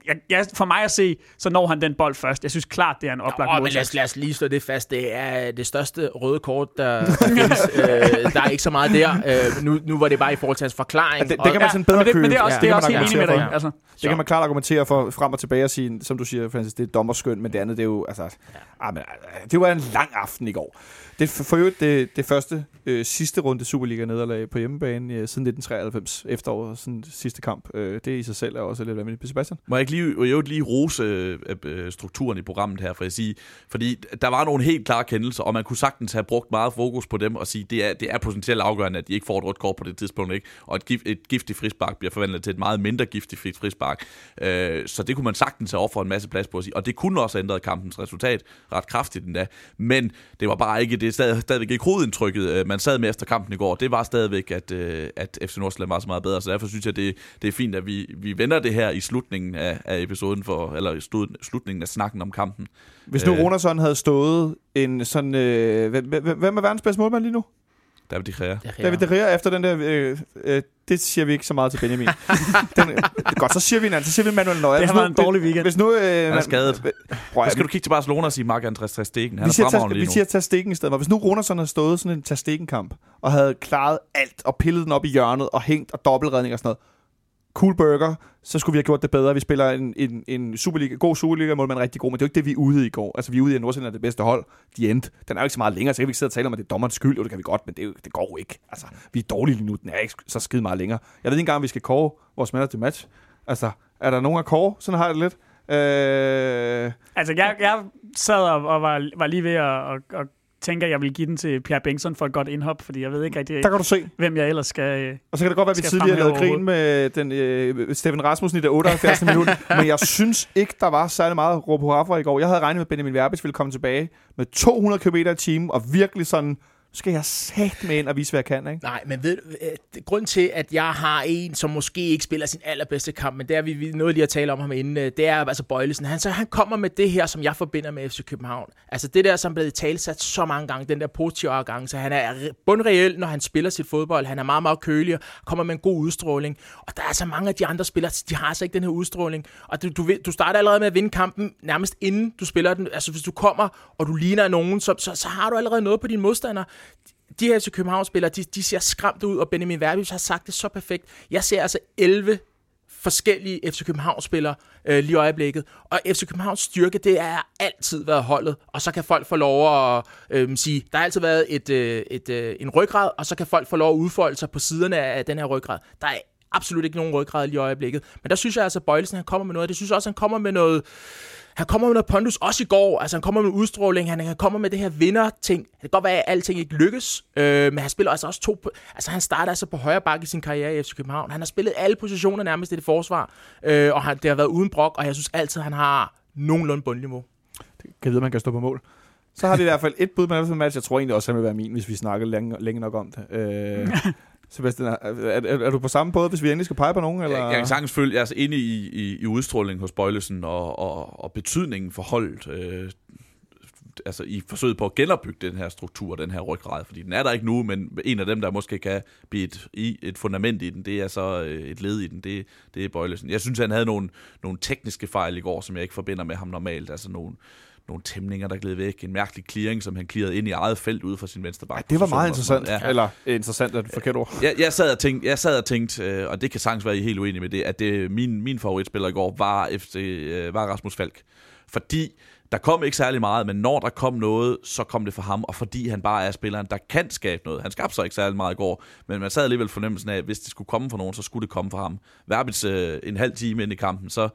jeg, jeg, for mig at se, så når han den bold først. Jeg synes klart, det er en oplagt Åh, men målsats. lad os, lad os lige slå det fast. Det er det største røde kort, der, der (laughs) findes. øh, der er ikke så meget der. Øh, nu, nu var det bare i forhold til hans forklaring. Ja, det- det kan man sådan bedre men det, købe. men det er også, Ja. det er Det også kan man helt enig med dig. Altså, Det kan man klart argumentere for frem og tilbage og sige, som du siger, Francis, det er dommerskøn, men det andet, det er jo, altså, ja ah, men, ah, det var en lang aften i går. Det er for øvrigt det, det første øh, sidste runde Superliga-nederlag på hjemmebane øh, siden 1993 efterår, sådan sidste kamp. Øh, det i sig selv er også lidt vanvittigt. Sebastian? Må jeg ikke lige, jeg vil lige rose øh, øh, strukturen i programmet her, for jeg sige, fordi der var nogle helt klare kendelser, og man kunne sagtens have brugt meget fokus på dem og sige, det er, det er potentielt afgørende, at de ikke får et rødt kort på det tidspunkt, ikke? og et, gift, et giftigt frispark bliver forvandlet til et meget mindre giftigt frit frispark. Øh, så det kunne man sagtens have offeret en masse plads på at sige, og det kunne også have ændret kampens resultat ret kraftigt endda, men det var bare ikke, det er stadig, stadigvæk ikke hovedindtrykket, øh, man sad med efter kampen i går, det var stadigvæk, at, øh, at FC Nordsjælland var så meget bedre, så derfor synes jeg, det, det er fint, at vi, vi vender det her i slutningen af, af episoden, for, eller i slutningen af snakken om kampen. Hvis nu Øh. Runersson havde stået en sådan... Øh, hvem- hvem er verdens bedste målmand lige nu? David De Gea. David De Gea efter den der... Øh, øh, det siger vi ikke så meget til Benjamin. (laughs) den, godt, så siger vi en anden. Så siger vi Manuel Neuer. Det har været en dårlig weekend. Hvis nu... Øh, er man- skadet. Prøv, Så skal du kigge til Barcelona og sige Mark Andres Ter Stegen. Han vi er siger, tage, lige vi nu. siger tage stikken i stedet. Hvis nu Runersson havde stået sådan en tage stikken kamp og havde klaret alt og pillet den op i hjørnet og hængt og dobbeltredning og sådan noget. Cool burger, så skulle vi have gjort det bedre. Vi spiller en, en, en Superliga, god Superliga-målmand rigtig god, men det er jo ikke det, vi er ude i går. Altså, vi er ude i, at Nordsjælland er det bedste hold. De endte. Den er jo ikke så meget længere, så kan vi ikke sidde og tale om, at det er dommerens skyld. Jo, det kan vi godt, men det, er jo, det går jo ikke. Altså, vi er dårlige lige nu. Den er ikke så skide meget længere. Jeg ved ikke engang, om vi skal kåre vores man til match. Altså, er der nogen at kåre? Sådan har jeg det lidt. Øh, Altså, jeg, jeg sad og, og var, var lige ved at, at, at tænke, at jeg ville give den til Pierre Bengtsson for et godt indhop, fordi jeg ved ikke rigtig, der kan du se. hvem jeg ellers skal... Og så kan det godt være, at vi tidligere lavede grin med den, øh, Steffen Rasmussen i det 78. (laughs) minut, men jeg synes ikke, der var særlig meget råb hurra for i går. Jeg havde regnet med, at Benjamin Verbis ville komme tilbage med 200 km i timen, og virkelig sådan, "Nu skal jeg sat med ind og vise, hvad jeg kan, ikke? Nej, men ved, du, øh, grund til, at jeg har en, som måske ikke spiller sin allerbedste kamp, men det er vi, vi nåede lige at tale om ham inden, øh, det er altså Bøjlesen. Han, så han kommer med det her, som jeg forbinder med FC København. Altså det der, som er blevet talsat så mange gange, den der positive arrogance. Han er bundreel, når han spiller sit fodbold. Han er meget, meget kølig og kommer med en god udstråling. Og der er så mange af de andre spillere, de har altså ikke den her udstråling. Og du, du, du starter allerede med at vinde kampen, nærmest inden du spiller den. Altså hvis du kommer, og du ligner nogen, så, så, så har du allerede noget på dine modstandere de her til København-spillere, de, de ser skræmt ud, og Benjamin Verbis har sagt det så perfekt. Jeg ser altså 11 forskellige FC København-spillere øh, lige i øjeblikket. Og FC Københavns styrke, det er altid været holdet. Og så kan folk få lov at øh, sige, der har altid været et, øh, et, øh, en ryggrad, og så kan folk få lov at udfolde sig på siderne af den her ryggrad. Der er absolut ikke nogen ryggrad lige i øjeblikket. Men der synes jeg altså, at Bøjlesen han kommer med noget. Det synes jeg også, han kommer med noget... Han kommer med noget pondus, også i går. Altså, han kommer med udstråling. Han, han kommer med det her vinder-ting. Det kan godt være, at alting ikke lykkes, øh, men han spiller altså også to... på- Altså, han starter altså på højre bakke i sin karriere i FC København. Han har spillet alle positioner nærmest i det forsvar, øh, og han, det har været uden brok, og jeg synes altid, han har nogenlunde bundniveau. Kan jeg vide, man kan stå på mål. Så har vi i hvert fald et bud med den match. Jeg tror egentlig også, at han vil være min, hvis vi snakker længe, længe nok om det. Øh, (laughs) Sebastian, er, er, er, du på samme båd, hvis vi endelig skal pege på nogen? Eller? Jeg, jeg kan sagtens følge, jeg er altså inde i, i, i udstrålingen hos Bøjlesen og, og, og betydningen for holdet. Øh, altså i forsøget på at genopbygge den her struktur, den her ryggrad, fordi den er der ikke nu, men en af dem, der måske kan blive et, i, et fundament i den, det er så øh, et led i den, det, det er Bøjlesen. Jeg synes, han havde nogle, nogle tekniske fejl i går, som jeg ikke forbinder med ham normalt, altså nogle, nogle tæmninger, der gled væk, en mærkelig clearing, som han clearede ind i eget felt ude for sin venstre bak. Ej, det var meget interessant. Ja. Eller interessant er det forkert ord. Jeg, jeg sad og tænkte, jeg sad og tænkte og det kan sagtens være I helt uenige med det, at det, min, min favoritspiller i går var, FC, øh, var Rasmus Falk. Fordi der kom ikke særlig meget, men når der kom noget, så kom det for ham, og fordi han bare er spilleren, der kan skabe noget. Han skabte så ikke særlig meget i går, men man sad alligevel fornemmelsen af, at hvis det skulle komme for nogen, så skulle det komme for ham. Verbitz øh, en halv time ind i kampen, så,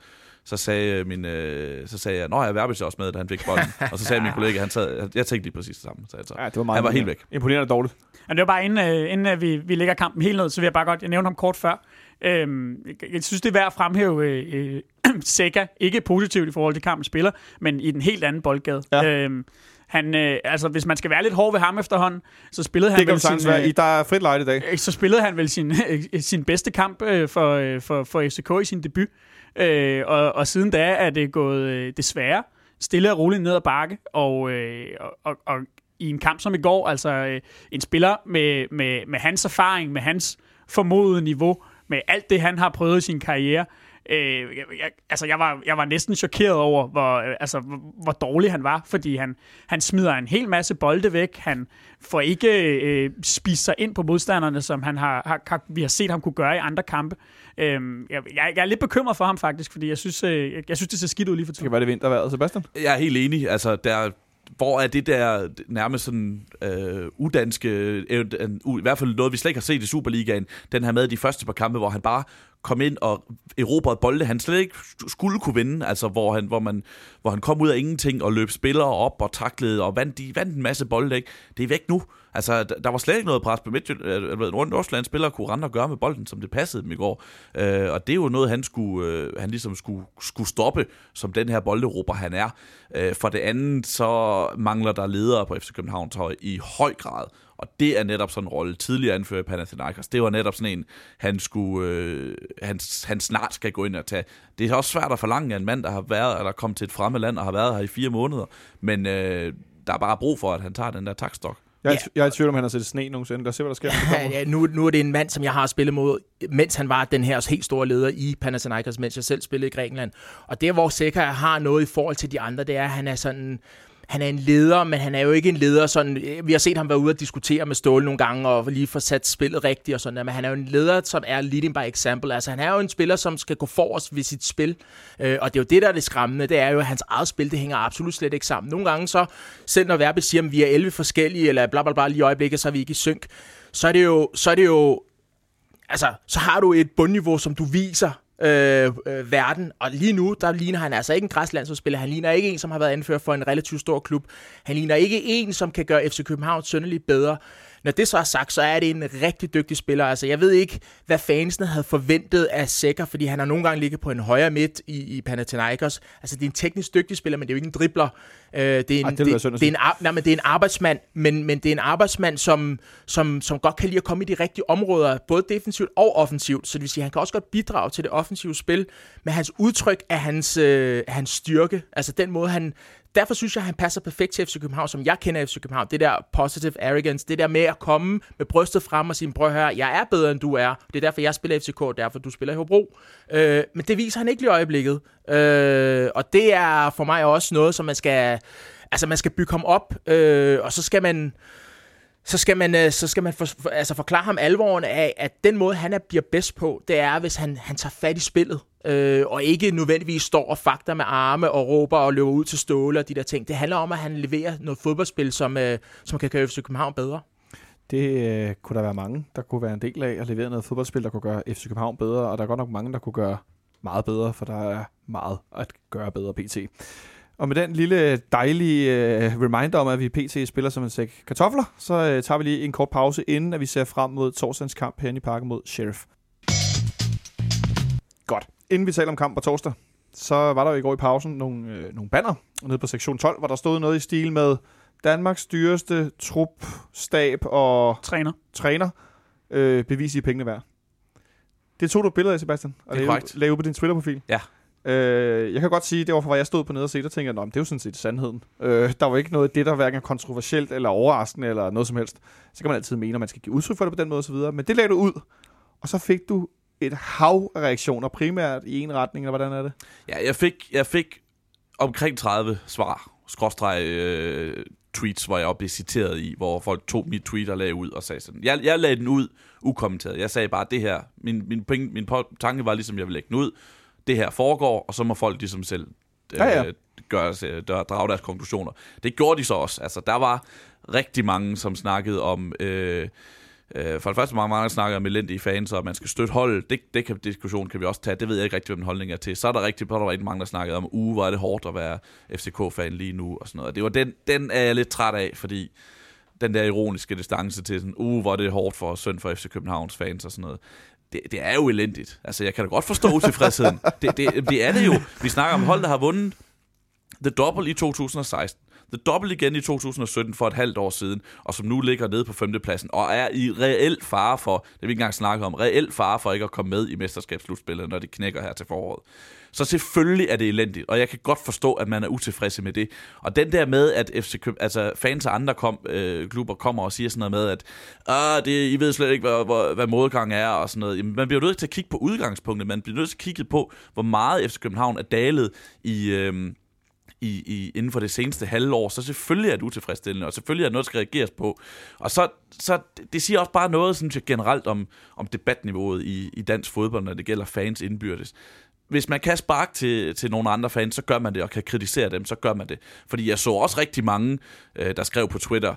så sagde, min, øh, så sagde jeg, nå, jeg Verbitz også med, da han fik bolden. (laughs) og så sagde min kollega, han sad, jeg tænkte lige præcis det samme. Så, jeg, så. Ja, det var meget han var helt væk. Imponerende dårligt. Men det var bare inden, øh, inden øh, vi, vi lægger kampen helt ned, så vil jeg bare godt, jeg nævnte ham kort før. Øhm, jeg, synes, det er værd at fremhæve øh, øh, (clears throat) Sega, ikke positivt i forhold til kampen spiller, men i den helt anden boldgade. Ja. Øhm, han, øh, altså, hvis man skal være lidt hård ved ham efterhånden, så spillede han Det vel sin, være. øh, I- Der er frit lejde i dag. øh, så spillede han vel sin, (laughs) øh, sin bedste kamp øh, for, øh, for, for FCK i sin debut. Øh, og, og siden da er det gået øh, desværre stille og roligt ned ad bakke. Og, øh, og, og, og i en kamp som i går, altså øh, en spiller med, med, med hans erfaring, med hans formodede niveau, med alt det, han har prøvet i sin karriere, Øh, jeg, jeg, altså jeg var, jeg var næsten chokeret over, hvor, øh, altså, hvor, hvor dårlig han var, fordi han, han smider en hel masse bolde væk. Han får ikke øh, spist sig ind på modstanderne, som han har, har, har, vi har set ham kunne gøre i andre kampe. Øh, jeg, jeg, jeg er lidt bekymret for ham faktisk, fordi jeg synes, øh, jeg, jeg synes det ser skidt ud lige for Det tiden. kan være det vintervejret, Sebastian. Jeg er helt enig. Altså, der, hvor er det der nærmest sådan øh, udanske, øh, u- i hvert fald noget, vi slet ikke har set i Superligaen, den her med de første par kampe, hvor han bare kom ind og erobrede bolde, han slet ikke skulle kunne vinde, altså hvor han, hvor man, hvor han kom ud af ingenting og løb spillere op og taklede og vandt, de vandt en masse bolde, ikke? Det er væk nu. Altså, der, der var slet ikke noget pres på Midtjylland. Øh, Rundt Nordsjælland spillere kunne rende og gøre med bolden, som det passede dem i går. Øh, og det er jo noget, han, skulle, øh, han ligesom skulle, skulle stoppe, som den her bolderober han er. Øh, for det andet, så mangler der ledere på FC København hold i høj grad. Og det er netop sådan en rolle. Tidligere anfører i Panathinaikos, det var netop sådan en, han, skulle, øh, han, han snart skal gå ind og tage. Det er også svært at forlange af en mand, der har været, eller kommet til et fremmed land og har været her i fire måneder. Men øh, der er bare brug for, at han tager den der takstok. Jeg er, Ja. jeg er i tvivl om, han har set sne nogensinde. Lad os se, hvad der sker. (laughs) kommer. Ja, nu, nu er det en mand, som jeg har spillet mod, mens han var den her helt store leder i Panathinaikos, mens jeg selv spillede i Grækenland. Og det, hvor Seca har noget i forhold til de andre, det er, at han er sådan... Han er en leder, men han er jo ikke en leder sådan... Vi har set ham være ude og diskutere med Ståle nogle gange, og lige få sat spillet rigtigt og sådan der, men han er jo en leder, som er leading by example. Altså, han er jo en spiller, som skal gå forrest ved sit spil. Øh, og det er jo det, der er det skræmmende, det er jo, at hans eget spil, det hænger absolut slet ikke sammen. Nogle gange så, selv når Verbe siger, at vi er 11 forskellige, eller bla bla bla lige i øjeblikket, så er vi ikke i synk, så er det jo, så er det jo altså, så har du et bundniveau, som du viser øh, øh, verden, og lige nu, der ligner han altså ikke en græslandsudspiller, han ligner ikke en, som har været anført for en relativt stor klub, han ligner ikke en, som kan gøre FC København sønderligt bedre. Når det så er sagt, så er det en rigtig dygtig spiller. Altså, jeg ved ikke, hvad fansene havde forventet af Sækker, fordi han har nogle gange ligget på en højre midt i, i Panathinaikos. Altså, det er en teknisk dygtig spiller, men det er jo ikke en dribler. Øh, det, er en, Ej, det er en, nej, men det er en arbejdsmand, men, men det er en arbejdsmand, som, som, som godt kan lide at komme i de rigtige områder, både defensivt og offensivt. Så det vil sige, han kan også godt bidrage til det offensive spil, men hans udtryk er hans, øh, hans styrke. Altså den måde, han... Derfor synes jeg, at han passer perfekt til FC København, som jeg kender FC København. Det der positive arrogance, det der med at komme med brystet frem og sige, prøv her, jeg er bedre end du er. Det er derfor, jeg spiller FCK, og derfor du spiller i Hobro. Øh, men det viser han ikke lige i øjeblikket. Øh, og det er for mig også noget, som man skal... Altså, man skal bygge ham op, øh, og så skal man så skal man, øh, så skal man for, for, altså forklare ham alvoren af, at den måde, han er, bliver bedst på, det er, hvis han, han tager fat i spillet, øh, og ikke nødvendigvis står og fakter med arme og råber og løber ud til ståle og de der ting. Det handler om, at han leverer noget fodboldspil, som, øh, som kan gøre FC København bedre. Det øh, kunne der være mange, der kunne være en del af at levere noget fodboldspil, der kunne gøre FC København bedre, og der er godt nok mange, der kunne gøre meget bedre, for der er meget at gøre bedre pt. Og med den lille dejlige øh, reminder om, at vi pt. spiller som en sæk kartofler, så øh, tager vi lige en kort pause, inden at vi ser frem mod torsdagens kamp herinde i parken mod Sheriff. Godt. Inden vi taler om kamp på torsdag, så var der jo i går i pausen nogle, øh, nogle banner nede på sektion 12, hvor der stod noget i stil med Danmarks dyreste trup, stab og Træner. træner. øh, bevis, I pengene værd. Det tog du et billede af, Sebastian, og Det er lagde ud på din Twitter-profil. Ja. Øh, jeg kan godt sige, det var for, hvor jeg stod på nede og se, der tænkte jeg, "Nå, det er jo sådan set sandheden. Øh, der var ikke noget af det, der hverken er kontroversielt eller overraskende eller noget som helst. Så kan man altid mene, at man skal give udtryk for det på den måde osv. Men det lagde du ud, og så fik du et hav af reaktioner, primært i en retning, eller hvordan er det? Ja, jeg fik, jeg fik omkring 30 svar, skråstreg øh, tweets, hvor jeg blev citeret i, hvor folk tog mit tweet og lagde ud og sagde sådan. Jeg, jeg lagde den ud ukommenteret. Jeg sagde bare, det her, min, min, point, min tanke var ligesom, jeg ville lægge den ud. Det her foregår, og så må folk ligesom selv øh, Ja, ja. gøre, dør- drage deres konklusioner. Det gjorde de så også. Altså, der var rigtig mange, som snakkede om... Øh, Øh, for det første mange, mange der snakker om elendige fans, og man skal støtte holdet. Det, det kan, diskussion kan vi også tage. Det ved jeg ikke rigtig, hvad min holdning er til. Så er der rigtig, så er der rigtig mange, der snakkede om, uge, hvor er det hårdt at være FCK-fan lige nu, og sådan noget. Det var den, den er jeg lidt træt af, fordi den der ironiske distance til sådan, uge, hvor er det hårdt for synd for FC Københavns fans og sådan noget. Det, det er jo elendigt. Altså, jeg kan da godt forstå utilfredsheden. (laughs) det, det, det er det jo. Vi snakker om hold, der har vundet The Double i 2016. The Double igen i 2017 for et halvt år siden, og som nu ligger nede på femtepladsen, og er i reel fare for, det vi ikke engang snakket om, reel fare for ikke at komme med i mesterskabsslutspillet, når de knækker her til foråret. Så selvfølgelig er det elendigt, og jeg kan godt forstå, at man er utilfredse med det. Og den der med, at FC Køb, altså fans af andre kom, øh, klubber kommer og siger sådan noget med, at ah, det, I ved slet ikke, hvad, hvad, hvad modgang er og sådan noget. Jamen, man bliver nødt til at kigge på udgangspunktet. Man bliver nødt til at kigge på, hvor meget FC København er dalet i... Øh, i, i, inden for det seneste halve år, så selvfølgelig er det utilfredsstillende, og selvfølgelig er det noget, der skal reageres på. Og så, så det siger også bare noget, synes jeg, generelt om, om debatniveauet i, i dansk fodbold, når det gælder fans indbyrdes. Hvis man kan sparke til, til nogle andre fans, så gør man det, og kan kritisere dem, så gør man det. Fordi jeg så også rigtig mange, øh, der skrev på Twitter,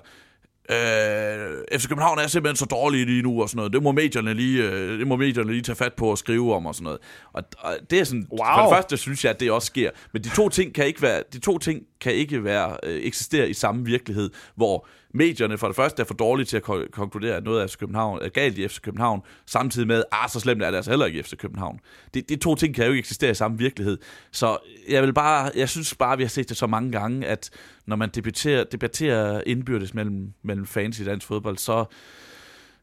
Øh, FC København er simpelthen så dårlige lige nu og sådan noget. Det må medierne lige, øh, det må medierne lige tage fat på og skrive om og sådan noget. Og, og det er sådan, Wow. for det første synes jeg, at det også sker. Men de to ting kan ikke være, de to ting kan ikke være, øh, eksistere i samme virkelighed, hvor medierne for det første er for dårlige til at konkludere, at noget af FC København er galt i FC København, samtidig med, ah, så slemt er det altså heller ikke i FC København. De, de to ting kan jo ikke eksistere i samme virkelighed. Så jeg vil bare, jeg synes bare, vi har set det så mange gange, at når man debatterer, debatterer indbyrdes mellem, mellem fans i dansk fodbold, så,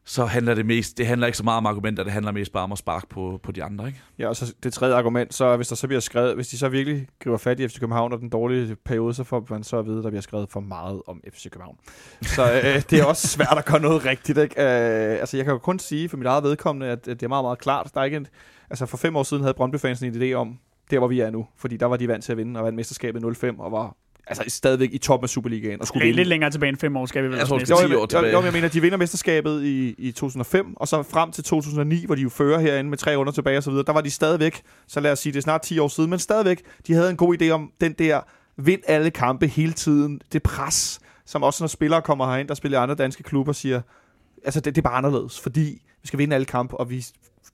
så handler det mest, det handler ikke så meget om argumenter, det handler mest bare om at sparke på, på de andre, ikke? Ja, og så det tredje argument, så hvis der så bliver skrevet, hvis de så virkelig griber fat i FC København og den dårlige periode, så får man så at vide, at der bliver skrevet for meget om FC København. Så øh, (laughs) det er også svært at gøre noget rigtigt, ikke? Øh, altså, jeg kan jo kun sige for mit eget vedkommende, at, at det er meget, meget klart. Der er ikke en, altså, for fem år siden havde Brøndby-fansen en idé om, der hvor vi er nu, fordi der var de vant til at vinde og vandt mesterskabet i 05 og var altså stadigvæk i toppen af Superligaen og skulle Lidt, vinde. lidt længere tilbage end fem år, skal vi vel Jeg også tror, er 10 jeg, år jeg, tilbage. jo, jeg mener, de vinder mesterskabet i, i 2005, og så frem til 2009, hvor de jo fører herinde med tre runder tilbage og så videre, der var de stadigvæk, så lad os sige, det er snart 10 år siden, men stadigvæk, de havde en god idé om den der, vind alle kampe hele tiden, det pres, som også når spillere kommer herind, der spiller i andre danske klubber, siger, altså det, det er bare anderledes, fordi vi skal vinde alle kampe, og vi,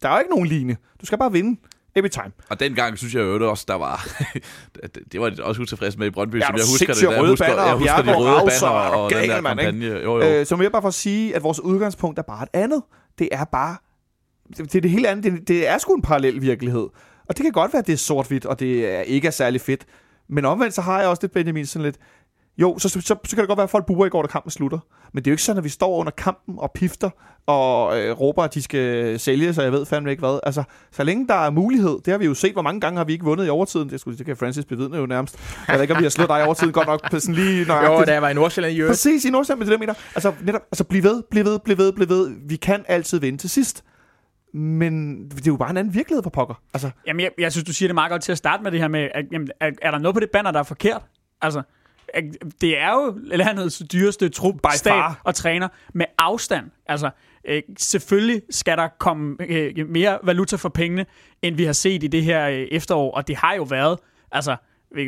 der er jo ikke nogen ligne. Du skal bare vinde. Every time. Og dengang synes jeg jo det også, der var... (laughs) det- det var de også utilfreds med i Brøndby, Ja, som jeg husker det. der. Røde husker, banner, jeg og husker de røde banner og den gal, der ikke? kampagne. Jo, jo. Øh, så må jeg bare for at sige, at vores udgangspunkt er bare et andet. Det er bare... Det, det er det helt andet. Det, det er sgu en parallel virkelighed. Og det kan godt være, at det er sort-hvidt, og det er ikke er særlig fedt. Men omvendt, så har jeg også det Benjamin sådan lidt... Jo, så, så, så, så kan det godt være, at folk buer i går, da kampen slutter. Men det er jo ikke sådan, at vi står under kampen og pifter og øh, råber, at de skal sælge, så jeg ved fandme ikke hvad. Altså, så længe der er mulighed, det har vi jo set, hvor mange gange har vi ikke vundet i overtiden. Det, skulle, det kan Francis bevidne jo nærmest. Jeg ved ikke, om vi har slået dig i overtiden godt nok på sådan lige (laughs) nøjagtigt. Jo, da jeg var i Nordsjælland i øvrigt. Præcis, i Nordsjælland med det der mener. Altså, netop, altså bliv ved, bliv ved, bliv ved, bliv ved. Vi kan altid vinde til sidst. Men det er jo bare en anden virkelighed for pokker. Altså, Jamen, jeg, jeg synes, du siger det meget godt til at starte med det her med, at, jamen, er, er der noget på det banner, der er forkert? Altså, det er jo landets dyreste trup, By stab far. og træner med afstand. Altså, øh, selvfølgelig skal der komme øh, mere valuta for pengene, end vi har set i det her øh, efterår, og det har jo været, altså,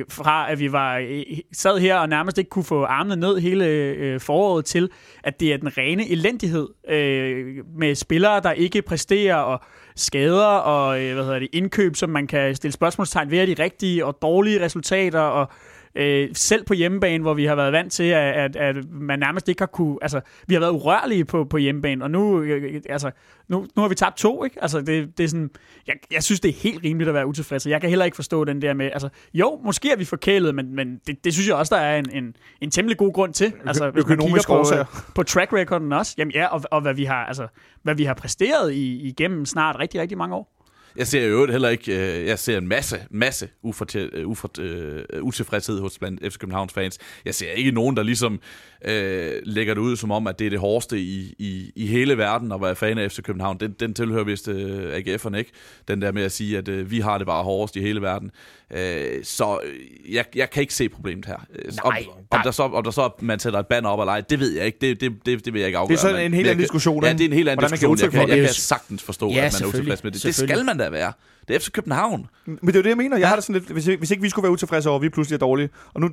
fra at vi var øh, sad her og nærmest ikke kunne få armene ned hele øh, foråret til, at det er den rene elendighed øh, med spillere, der ikke præsterer, og skader og øh, hvad hedder det, indkøb, som man kan stille spørgsmålstegn ved, er de rigtige, og dårlige resultater, og Øh, selv på hjemmebane, hvor vi har været vant til, at, at, at man nærmest ikke har kunne... Altså, vi har været urørlige på, på hjemmebane, og nu, øh, altså, nu, nu har vi tabt to, ikke? Altså, det, det er sådan... Jeg, jeg synes, det er helt rimeligt at være utilfreds, og jeg kan heller ikke forstå den der med... Altså, jo, måske er vi forkælet, men, men det, det synes jeg også, der er en, en, en temmelig god grund til. Altså, hvis man kigger på, årsager. på track recorden også. Jamen ja, og, og hvad, vi har, altså, hvad vi har præsteret i, igennem snart rigtig, rigtig mange år. Jeg ser jo heller ikke, øh, jeg ser en masse, masse ufortæ- øh, ufort, øh, utilfredshed hos blandt FC Københavns fans. Jeg ser ikke nogen, der ligesom øh, lægger det ud som om, at det er det hårdeste i, i, i hele verden at være fan af FC København. Den, den tilhører vist øh, AGF'erne ikke. Den der med at sige, at øh, vi har det bare hårdest i hele verden. Øh, så øh, jeg, jeg kan ikke se problemet her. Øh, om, Nej, om, der- der så, om der så man sætter et banner op eller ej, det ved jeg ikke. Det, det, det, det vil jeg ikke afgøre. Det er sådan men- en helt anden diskussion, Ja, det er en helt anden Hvordan man kan diskussion. Jeg kan, jeg kan sagtens forstå, Ja, at man er utilfreds med det. Det skal man da være. Det er FC København. Men det er jo det, jeg mener. Jeg har det sådan lidt, hvis, ikke- hvis ikke vi skulle være utilfredse over, at vi pludselig er dårlige. Og nu,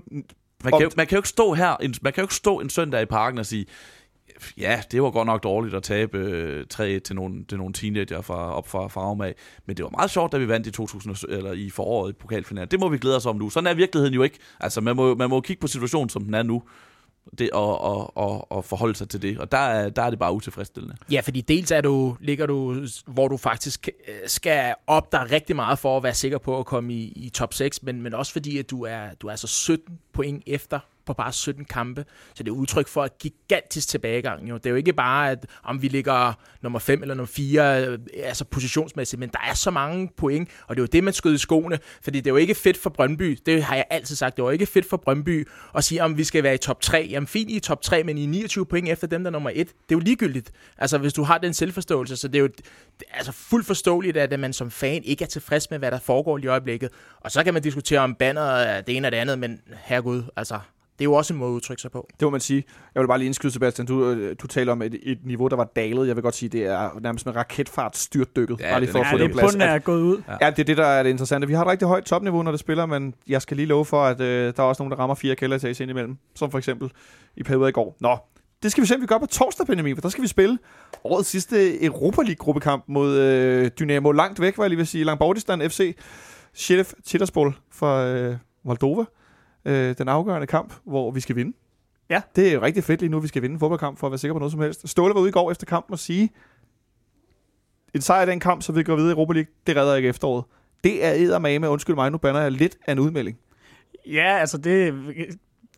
Man kan, jo, man kan jo ikke stå her, en, man kan jo ikke stå en søndag i parken og sige, ja, det var godt nok dårligt at tabe øh, 3 til nogle, til nogle teenager fra, op fra Farum af, men det var meget sjovt, da vi vandt i 2000, eller i foråret i pokalfinalen. Det må vi glæde os om nu. Sådan er virkeligheden jo ikke. Altså, man må, man må kigge på situationen, som den er nu, det, og, og, og, og forholde sig til det. Og der er, der er det bare utilfredsstillende. Ja, fordi dels er du, ligger du, hvor du faktisk øh, skal op dig rigtig meget for at være sikker på at komme i, i top 6, men, men også fordi, at du er, du er så 17 point efter på bare 17 kampe. Så det er udtryk for et gigantisk tilbagegang. Jo. Det er jo ikke bare, at om vi ligger nummer 5 eller nummer 4, øh, altså positionsmæssigt, men der er så mange point, og det er jo det, man skød i skoene, fordi det er jo ikke fedt for Brøndby, det har jeg altid sagt, det er jo ikke fedt for Brøndby at sige, om vi skal være i top 3. Jamen fint i top 3, men i 29 point efter dem, der er nummer 1. Det er jo ligegyldigt, altså hvis du har den selvforståelse, så det er jo altså fuldt forståeligt, at man som fan ikke er tilfreds med, hvad der foregår i øjeblikket. Og så kan man diskutere om banner det ene og det andet, men herregud, altså er jo også en måde at udtrykke sig på. det må man sige. Jeg vil bare lige indskyde, Sebastian. Du, øh, du taler om et, et, niveau, der var dalet. Jeg vil godt sige, det er nærmest med raketfart styrtdykket. Ja, bare lige den for er at Ja, få det det er på plads. bunden er gået ud. Ja, det er det, der er det interessante. Vi har et rigtig højt topniveau, når det spiller, men jeg skal lige love for, at øh, der er også nogen, der rammer fire kælderetages ind imellem. Som for eksempel i perioder i går. Nå, det skal vi se, om vi gør på torsdag, Benjamin, for der skal vi spille årets sidste Europa League-gruppekamp mod øh, Dynamo. Langt væk, var jeg lige vil sige. Langbordistan FC. Sheriff Titterspol fra øh, Moldova. Øh, den afgørende kamp, hvor vi skal vinde. Ja. Det er jo rigtig fedt lige nu, vi skal vinde en fodboldkamp, for at være sikker på noget som helst. Ståle var ude i går efter kampen og sige, en sejr i den kamp, så vi går videre i Europa League, det redder ikke efteråret. Det er eddermame, undskyld mig, nu bander jeg lidt af en udmelding. Ja, altså det,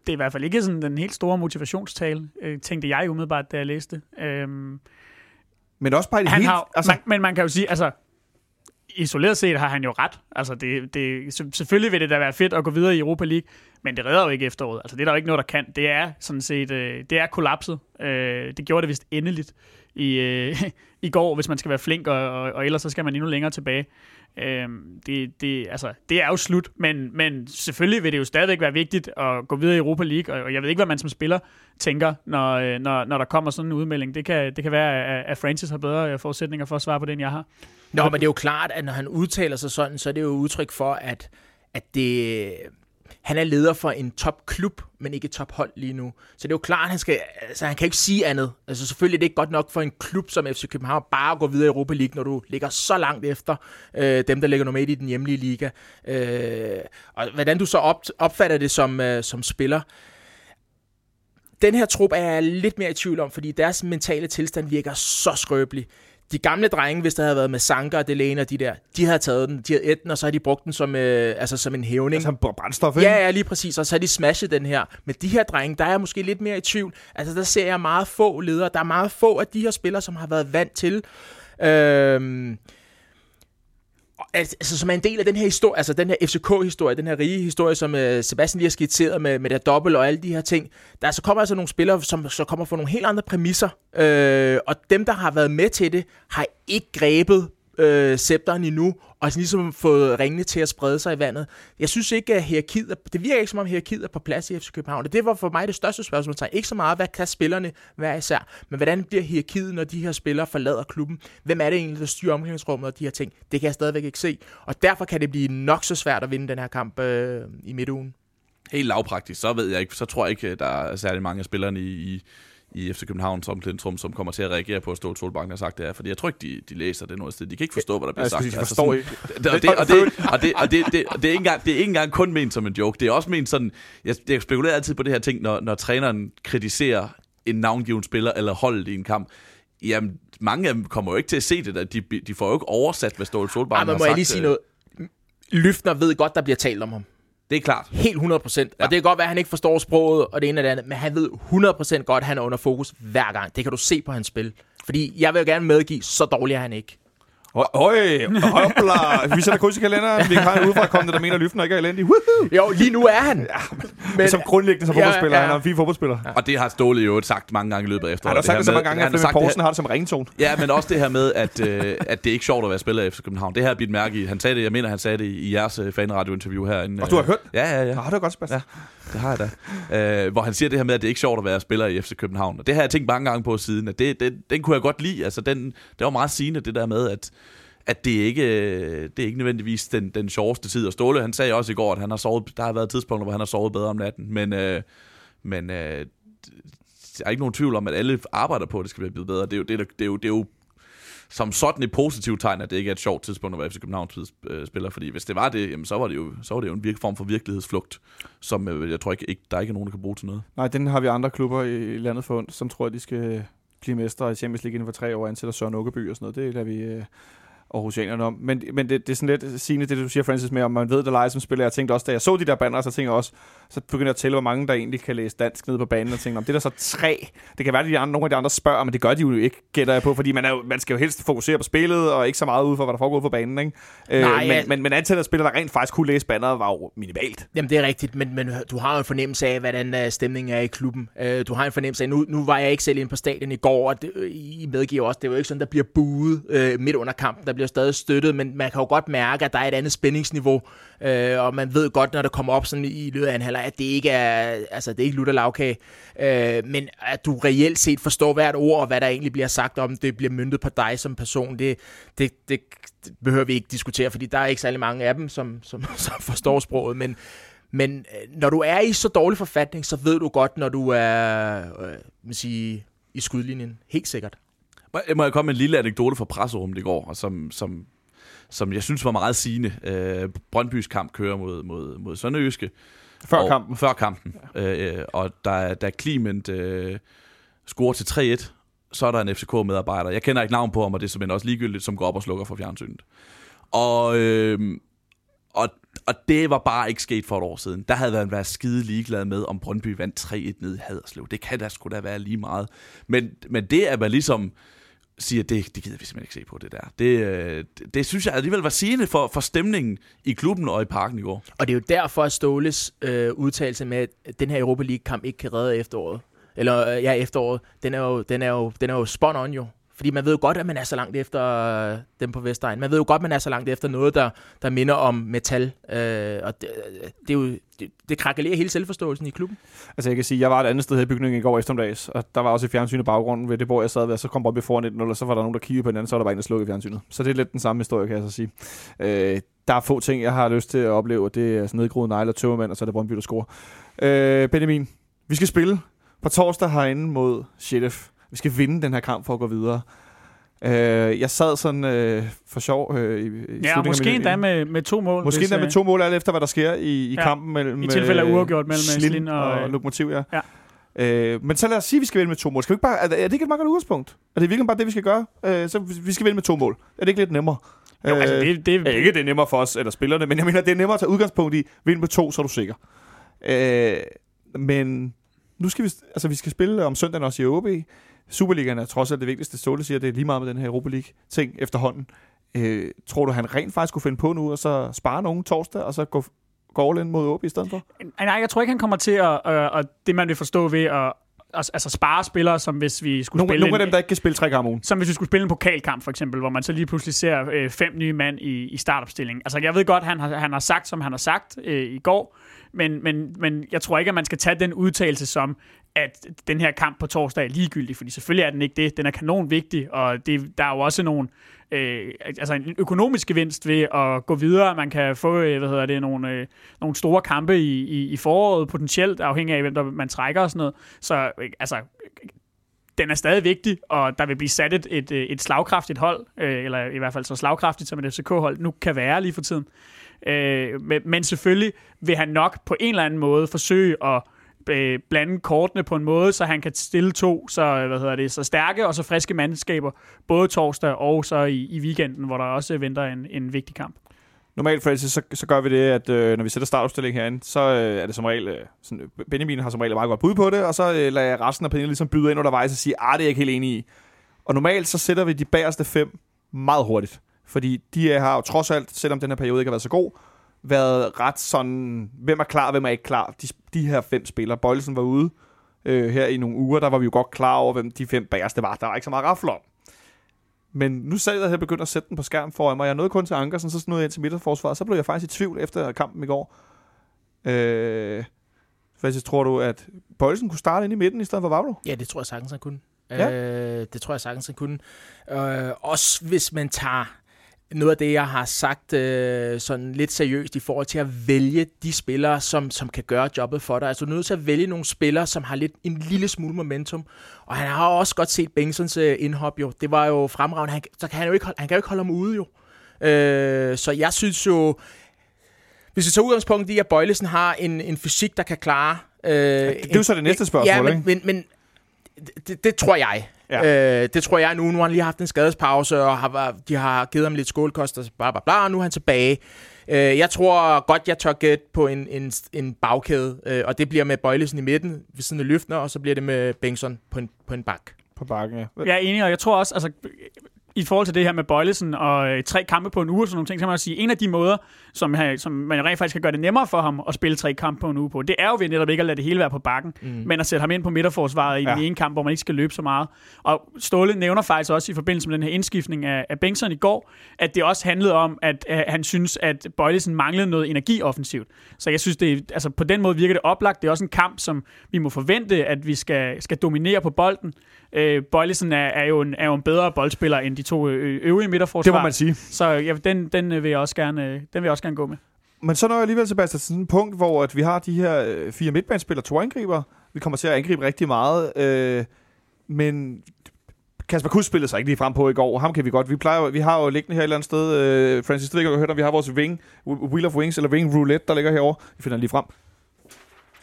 det er i hvert fald ikke sådan den helt store motivationstale, øh, tænkte jeg umiddelbart, da jeg læste. Øhm, Men også bare i det han hele... har, altså, man, men man kan jo sige, altså, isoleret set har han jo ret. Altså, det, det, selvfølgelig vil det da være fedt at gå videre i Europa League, men det redder jo ikke efteråret. Altså, det er der jo ikke noget, der kan. Det er sådan set, øh, det er kollapset. Øh, det gjorde det vist endeligt i, øh, (laughs) i går, hvis man skal være flink, og, og, og ellers så skal man endnu længere tilbage. Øh, det, det, altså, det er jo slut, men, men selvfølgelig vil det jo stadigvæk være vigtigt at gå videre i Europa League, og, og jeg ved ikke, hvad man som spiller tænker, når, øh, når, når der kommer sådan en udmelding. Det kan, det kan være, at, Francis har bedre øh, forudsætninger for at svare på den, jeg har. Nå, men det er jo klart, at når han udtaler sig sådan, så er det jo udtryk for, at, at det, han er leder for en topklub, men ikke et tophold lige nu. Så det er jo klart, at han, skal, altså, han kan ikke sige andet. Altså selvfølgelig er det ikke godt nok for en klub som FC København bare at gå videre i Europa League, når du ligger så langt efter øh, dem, der ligger et i den hjemlige liga. Øh, og hvordan du så op, opfatter det som, øh, som spiller, den her trup er jeg lidt mere i tvivl om, fordi deres mentale tilstand virker så skrøbelig. De gamle drenge, hvis der havde været med Sanka og Delaney og de der, de havde taget den, de havde et den, og så har de brugt den som, øh, altså som en hævning. Altså br- brændstof, ikke? Ja, ja, lige præcis. Og så har de smashet den her. Men de her drenge, der er jeg måske lidt mere i tvivl. Altså, der ser jeg meget få ledere. Der er meget få af de her spillere, som har været vant til... Øhm, altså, som er en del af den her historie, altså den her FCK-historie, den her rige historie, som øh, Sebastian lige har skitseret med, med der dobbelt og alle de her ting. Der så kommer altså nogle spillere, som så kommer fra nogle helt andre præmisser, øh, og dem, der har været med til det, har ikke grebet øh, scepteren endnu, og har ligesom fået ringene til at sprede sig i vandet. Jeg synes ikke, at hierarkiet, er- det virker ikke som om hierarkiet er på plads i FC København, og det var for mig det største spørgsmål. Ikke så meget, hvad kan spillerne være især, men hvordan bliver hierarkiet, når de her spillere forlader klubben? Hvem er det egentlig, der styrer omklædningsrummet og de her ting? Det kan jeg stadigvæk ikke se, og derfor kan det blive nok så svært at vinde den her kamp øh, i midtugen. Helt lavpraktisk, så ved jeg ikke, så tror jeg ikke, øh, der er særlig mange af spillerne i, i, i FC Københavns omklædningsrum, som kommer til at reagere på, at Ståle Solbakken har sagt det her. Fordi jeg tror ikke, de, de læser det noget sted. De kan ikke forstå, hvad der bliver Jeg sagt. de Altså forstår sådan- ikke. og det, og det, og det, og det, det, det, det, er ikke engang, det er ikke engang kun ment som en joke. Det er også ment sådan... Jeg, jeg spekulerer altid på det her ting, når, når træneren kritiserer en navngiven spiller eller holdet i en kamp. Jamen, mange af dem kommer jo ikke til at se det der. De, de får jo ikke oversat, hvad Ståle Ej, Solbakken men har må jeg sagt. lige sige noget? Lyftner ved godt, der bliver talt om ham. Det er klart. Helt 100 procent. Ja. Og det kan godt være, at han ikke forstår sproget og det ene og det andet, men han ved 100 procent godt, at han er under fokus hver gang. Det kan du se på hans spil. Fordi jeg vil jo gerne medgive, så dårlig er han ikke. Høj, hopla. Vi sætter kryds i kalenderen. Vi har en udefrakommende, der mener, at Lyften ikke er elendig. Woohoo! Jo, lige nu er han. Ja, men, Som grundlæggende som Ja, fodboldspiller. ja. Han er en fin fodboldspiller. Og det har Ståle jo sagt mange gange i løbet af Han efteråret. har sagt det så her mange gange, at han har Flemming det Poulsen har det som ringtone. Ja, men også det her med, at, øh, at det er ikke sjovt at være spiller i FC København. Det her er bidt mærke i. Han sagde det, jeg mener, han sagde det i jeres øh, fanradio-interview herinde. Og du har hørt? Ja, ja, ja. Nå, det var godt, Sebastian. Det har jeg da. Øh, hvor han siger det her med, at det er ikke sjovt at være spiller i FC København. Og det har jeg tænkt mange gange på siden, at det, det, den kunne jeg godt lide. Altså, den, det var meget sigende, det der med, at, at det ikke øh, det er ikke nødvendigvis den, den sjoveste tid. Og Ståle, han sagde også i går, at han har sovet, der har været tidspunkter, hvor han har sovet bedre om natten. Men, øh, men øh, der er ikke nogen tvivl om, at alle arbejder på, at det skal blive bedre. Det er jo, det er, det er jo, det er jo som sådan et positivt tegn, at det ikke er et sjovt tidspunkt at være FC København øh, spiller, fordi hvis det var det, jamen, så var det jo, så var det jo en virke form for virkelighedsflugt, som øh, jeg tror ikke, ikke, der ikke nogen, der kan bruge til noget. Nej, den har vi andre klubber i landet for, som tror, at de skal øh, blive mestre i Champions League inden for tre år, ansætter Søren Åkeby og sådan noget. Det lader vi øh, Aarhusianerne om. Men, men det, det, er sådan lidt sigende, det du siger, Francis, med, om man ved, der leger som spiller. Jeg tænkte også, da jeg så de der banner, så tænkte jeg også, så begyndte jeg at tælle, hvor mange der egentlig kan læse dansk nede på banen, og tænkte, om det er der så tre. Det kan være, at de andre, nogle af de andre spørger, men det gør de jo ikke, gætter jeg på, fordi man, er jo, man skal jo helst fokusere på spillet, og ikke så meget ud for, hvad der foregår på banen. Ikke? Øh, Nej, men, ja. men, men antallet af spillere, der rent faktisk kunne læse banneret, var jo minimalt. Jamen, det er rigtigt, men, men du har jo en fornemmelse af, hvordan uh, stemningen er i klubben. Uh, du har en fornemmelse af, nu, nu var jeg ikke selv inde på stadion i går, og det, øh, I medgiver også, det er jo ikke sådan, der bliver buet uh, midt under kampen. Der bliver stadig støttet, men man kan jo godt mærke, at der er et andet spændingsniveau, uh, og man ved godt, når det kommer op sådan i løbet af en eller at det ikke er, altså, det er ikke lutter lavkage, øh, men at du reelt set forstår hvert ord, og hvad der egentlig bliver sagt om, det bliver myndet på dig som person, det, det, det, det behøver vi ikke diskutere, fordi der er ikke særlig mange af dem, som, som, (laughs) som forstår sproget, men men øh, når du er i så dårlig forfatning, så ved du godt, når du er øh, man sige, i skudlinjen. Helt sikkert. Må- Må jeg komme med en lille anekdote fra presserummet i går, og som, som, som jeg synes var meget sigende. Øh, Brøndbys kamp kører mod, mod, mod Sønderjyske. Før og, kampen. Før kampen. Øh, og da, da Clement øh, scorer til 3-1, så er der en FCK-medarbejder. Jeg kender ikke navn på ham, og det er simpelthen også ligegyldigt, som går op og slukker for fjernsynet. Og, øh, og, og det var bare ikke sket for et år siden. Der havde været været skide ligeglad med, om Brøndby vandt 3-1 ned i Haderslev. Det kan da sgu da være lige meget. Men, men det, at man ligesom siger, det, det gider vi simpelthen ikke se på, det der. Det, øh, det, det synes jeg alligevel var sigende for, for stemningen i klubben og i parken i går. Og det er jo derfor, at Ståles øh, udtalelse med, at den her Europa League-kamp ikke kan redde efteråret, eller øh, ja, efteråret, den er jo, den er jo, den er jo spot on jo. Fordi man ved jo godt, at man er så langt efter dem på Vestegn. Man ved jo godt, at man er så langt efter noget, der, der minder om metal. Øh, og det, det, er jo, det, det krakelerer hele selvforståelsen i klubben. Altså jeg kan sige, jeg var et andet sted her i bygningen i går eftermiddags, og der var også et fjernsyn i baggrunden ved det hvor jeg sad ved, og så kom Bobby foran 1-0, og så var der nogen, der kiggede på hinanden, så var der bare en, der slukkede fjernsynet. Så det er lidt den samme historie, kan jeg så sige. Øh, der er få ting, jeg har lyst til at opleve, og det er sådan nedgroet negle og tømmermand, og så er det Brøndby, der scorer. Øh, Benjamin, vi skal spille på torsdag herinde mod Sheriff. Vi skal vinde den her kamp for at gå videre. Øh, jeg sad sådan øh, for sjov øh, i, Ja, måske min- endda med, med to mål. Måske hvis, endda med øh, to mål, alt efter hvad der sker i, i Ja. kampen mellem I tilfælde af øh, uafgjort mellem Slin Slin og, og, øh, Lokomotiv, ja. ja. Øh, men så lad os sige, at vi skal vinde med to mål. Skal vi ikke bare, er, det- er det ikke et meget godt udgangspunkt? Er det virkelig bare det, vi skal gøre? Øh, så vi- skal vinde med to mål. Er det ikke lidt nemmere? Jo, altså, det, det, Ja, ikke det er nemmere for os eller spillerne, men jeg mener, det er nemmere at tage udgangspunkt i, vind med to, så er du sikker. Øh, men nu skal vi, altså vi skal spille om søndagen også i OB. Superligaen er trods alt det vigtigste. Ståle siger, det er lige meget med den her Europa League-ting efterhånden. Øh, tror du, han rent faktisk kunne finde på nu, og så spare nogen torsdag, og så gå, gå all in mod OB i stedet for? Nej, jeg tror ikke, han kommer til at, øh, og det man vil forstå ved at altså, spare spillere, som hvis vi skulle Nogle, spille nogle af en, dem, der ikke kan spille tre gange om ugen. som hvis vi skulle spille en pokalkamp, for eksempel, hvor man så lige pludselig ser øh, fem nye mand i, i startopstillingen. Altså, jeg ved godt, han har, han har sagt, som han har sagt øh, i går, men, men, men jeg tror ikke, at man skal tage den udtalelse som, at den her kamp på torsdag er ligegyldig, fordi selvfølgelig er den ikke det. Den er kanon vigtig, og det, der er jo også nogle, øh, altså en økonomisk gevinst ved at gå videre. Man kan få, øh, hvad hedder det, nogle, øh, nogle store kampe i, i, i foråret, potentielt afhængig af, hvem der man trækker og sådan noget. Så øh, altså, den er stadig vigtig, og der vil blive sat et, et, øh, et slagkraftigt hold, øh, eller i hvert fald så slagkraftigt, som et FCK-hold nu kan være lige for tiden. Øh, men, men selvfølgelig vil han nok på en eller anden måde forsøge at øh, blande kortene på en måde, så han kan stille to så, øh, hvad hedder det, så stærke og så friske mandskaber, både torsdag og så i, i weekenden, hvor der også venter en, en vigtig kamp. Normalt, Francis, så, så gør vi det, at øh, når vi sætter startopstilling herinde, så øh, er det som regel, øh, sådan, Benjamin har som regel meget godt bud på det, og så øh, lader jeg resten af panelet ligesom byde ind undervejs og sige, ah, det er jeg ikke helt enig i. Og normalt, så sætter vi de bagerste fem meget hurtigt. Fordi de har jo trods alt, selvom den her periode ikke har været så god, været ret sådan, hvem er klar, hvem er ikke klar. De, de her fem spillere. Bøjlesen var ude øh, her i nogle uger, der var vi jo godt klar over, hvem de fem bagerste var. Der var ikke så meget rafle om. Men nu sad jeg her begyndt at sætte den på skærm foran mig. Jeg nåede kun til Ankersen, så nåede jeg ind til midterforsvaret. Så blev jeg faktisk i tvivl efter kampen i går. Øh, Faktisk tror du, at Bøjlesen kunne starte ind i midten i stedet for Vavlo? Ja, det tror jeg sagtens, han kunne. Ja. Øh, det tror jeg sagtens, han kunne. Øh, også hvis man tager noget af det, jeg har sagt øh, sådan lidt seriøst i forhold til at vælge de spillere, som, som kan gøre jobbet for dig. Altså du er nødt til at vælge nogle spillere, som har lidt en lille smule momentum. Og han har også godt set Bengtsons øh, indhop jo. Det var jo fremragende. Han, så kan han, jo ikke, holde- han kan jo ikke holde ham ude jo. Øh, så jeg synes jo, hvis vi tager udgangspunkt i, at Bøjlesen har en, en fysik, der kan klare... Øh, Det er jo så det næste spørgsmål, ja, men, ikke? men, men det, det tror jeg. Ja. Øh, det tror jeg nu. Nu har han lige haft en skadespause, og har, de har givet ham lidt skålkost, og bla bla bla, og nu er han tilbage. Øh, jeg tror godt, jeg tør gætte på en, en, en bagkæde, øh, og det bliver med Bøjlesen i midten ved siden af Løftner, og så bliver det med Bengtsson på en, på en bak. På bakken, ja. Jeg er enig, og jeg tror også, altså, i forhold til det her med Bøjlesen og øh, tre kampe på en uge og sådan nogle ting, så kan man sige, en af de måder, som, her, som man rent faktisk kan gøre det nemmere for ham at spille tre kampe på en uge på, det er jo ved netop ikke at lade det hele være på bakken, mm. men at sætte ham ind på midterforsvaret i Ja. den ene kamp, hvor man ikke skal løbe så meget. Og Ståle nævner faktisk også i forbindelse med den her indskiftning af, af Bengtsson i går, at det også handlede om, at, at han synes, at Bøjlesen manglede noget energi offensivt. Så jeg synes, det altså på den måde virker det oplagt. Det er også en kamp, som vi må forvente, at vi skal, skal dominere på bolden. Øh, Bøjlesen er, er, jo en, er jo en bedre boldspiller end de to øh, øvrige midterforsvar. Det må man sige. Så ja, den, den, øh, vil jeg også gerne, øh, den vil jeg også gerne gå med. Men så når jeg alligevel tilbage til sådan et punkt, hvor at vi har de her øh, fire midtbanespillere, to angriber. Vi kommer til at angribe rigtig meget. Øh, men Kasper Kuss spillede sig ikke lige frem på i går. Ham kan vi godt. Vi, plejer, vi har jo liggende her et eller andet sted. Øh, Francis, ved ikke, hørt om, vi har vores wing, Wheel of Wings, eller Wing Roulette, der ligger herovre. Vi finder lige frem.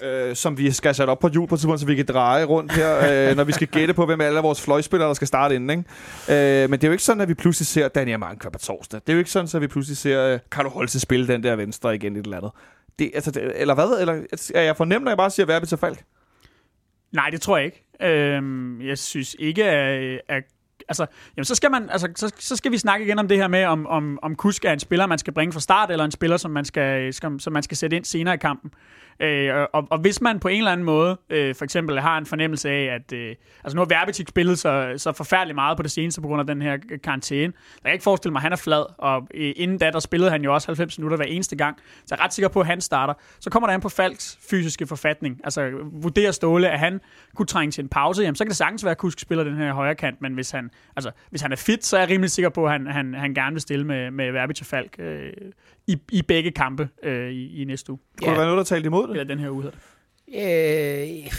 Øh, som vi skal sætte op på hjul på tidspunkt, så vi kan dreje rundt her, øh, (laughs) når vi skal gætte på, hvem alle af vores fløjspillere, der skal starte inden. Ikke? Øh, men det er jo ikke sådan, at vi pludselig ser Daniel Manka på torsdag. Det er jo ikke sådan, at vi pludselig ser øh, Carlo Holse spille den der venstre igen i et eller andet. Det, altså, det, eller hvad? Eller, er jeg fornemt, når jeg bare siger Verbi til Falk? Nej, det tror jeg ikke. Øhm, jeg synes ikke, at, at altså, jamen, så, skal man, altså, så, så skal vi snakke igen om det her med, om, om, om Kusk er en spiller, man skal bringe fra start, eller en spiller, som man skal, skal, som man skal sætte ind senere i kampen. Øh, og, og hvis man på en eller anden måde, øh, for eksempel har en fornemmelse af, at øh, altså nu har Verbitic spillet så, så forfærdeligt meget på det seneste på grund af den her karantæne. Jeg kan ikke forestille mig, at han er flad, og øh, inden da, der spillede han jo også 90 minutter hver eneste gang. Så jeg er ret sikker på, at han starter. Så kommer der an på Falks fysiske forfatning. Altså vurderer Ståle, at han kunne trænge til en pause, jamen så kan det sagtens være, at Kusk spiller den her højre kant, men hvis han, altså, hvis han er fit, så er jeg rimelig sikker på, at han, han, han gerne vil stille med, med Verbic og Falk øh, i, i begge kampe øh, i, i næste uge. Kunne der være noget, der talte imod det? Eller den her uge hedder det. Øh,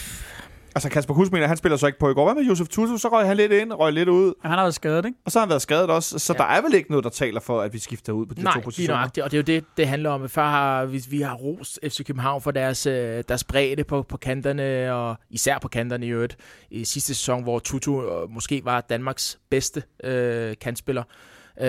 Altså Kasper Kuss mener, han spiller så ikke på i går. Hvad med Josef Tutu? Så røg han lidt ind, røg lidt ud. Ja, han har været skadet, ikke? Og så har han været skadet også. Så ja. Ja. der er vel ikke noget, der taler for, at vi skifter ud på de Nej, to positioner? nøjagtigt, og det er jo det, det handler om. Før har vi, vi har rost FC København for deres, øh, deres bredde på, på kanterne, og især på kanterne i øvrigt. I sidste sæson, hvor Tutu øh, måske var Danmarks bedste øh, kantspiller. Øh,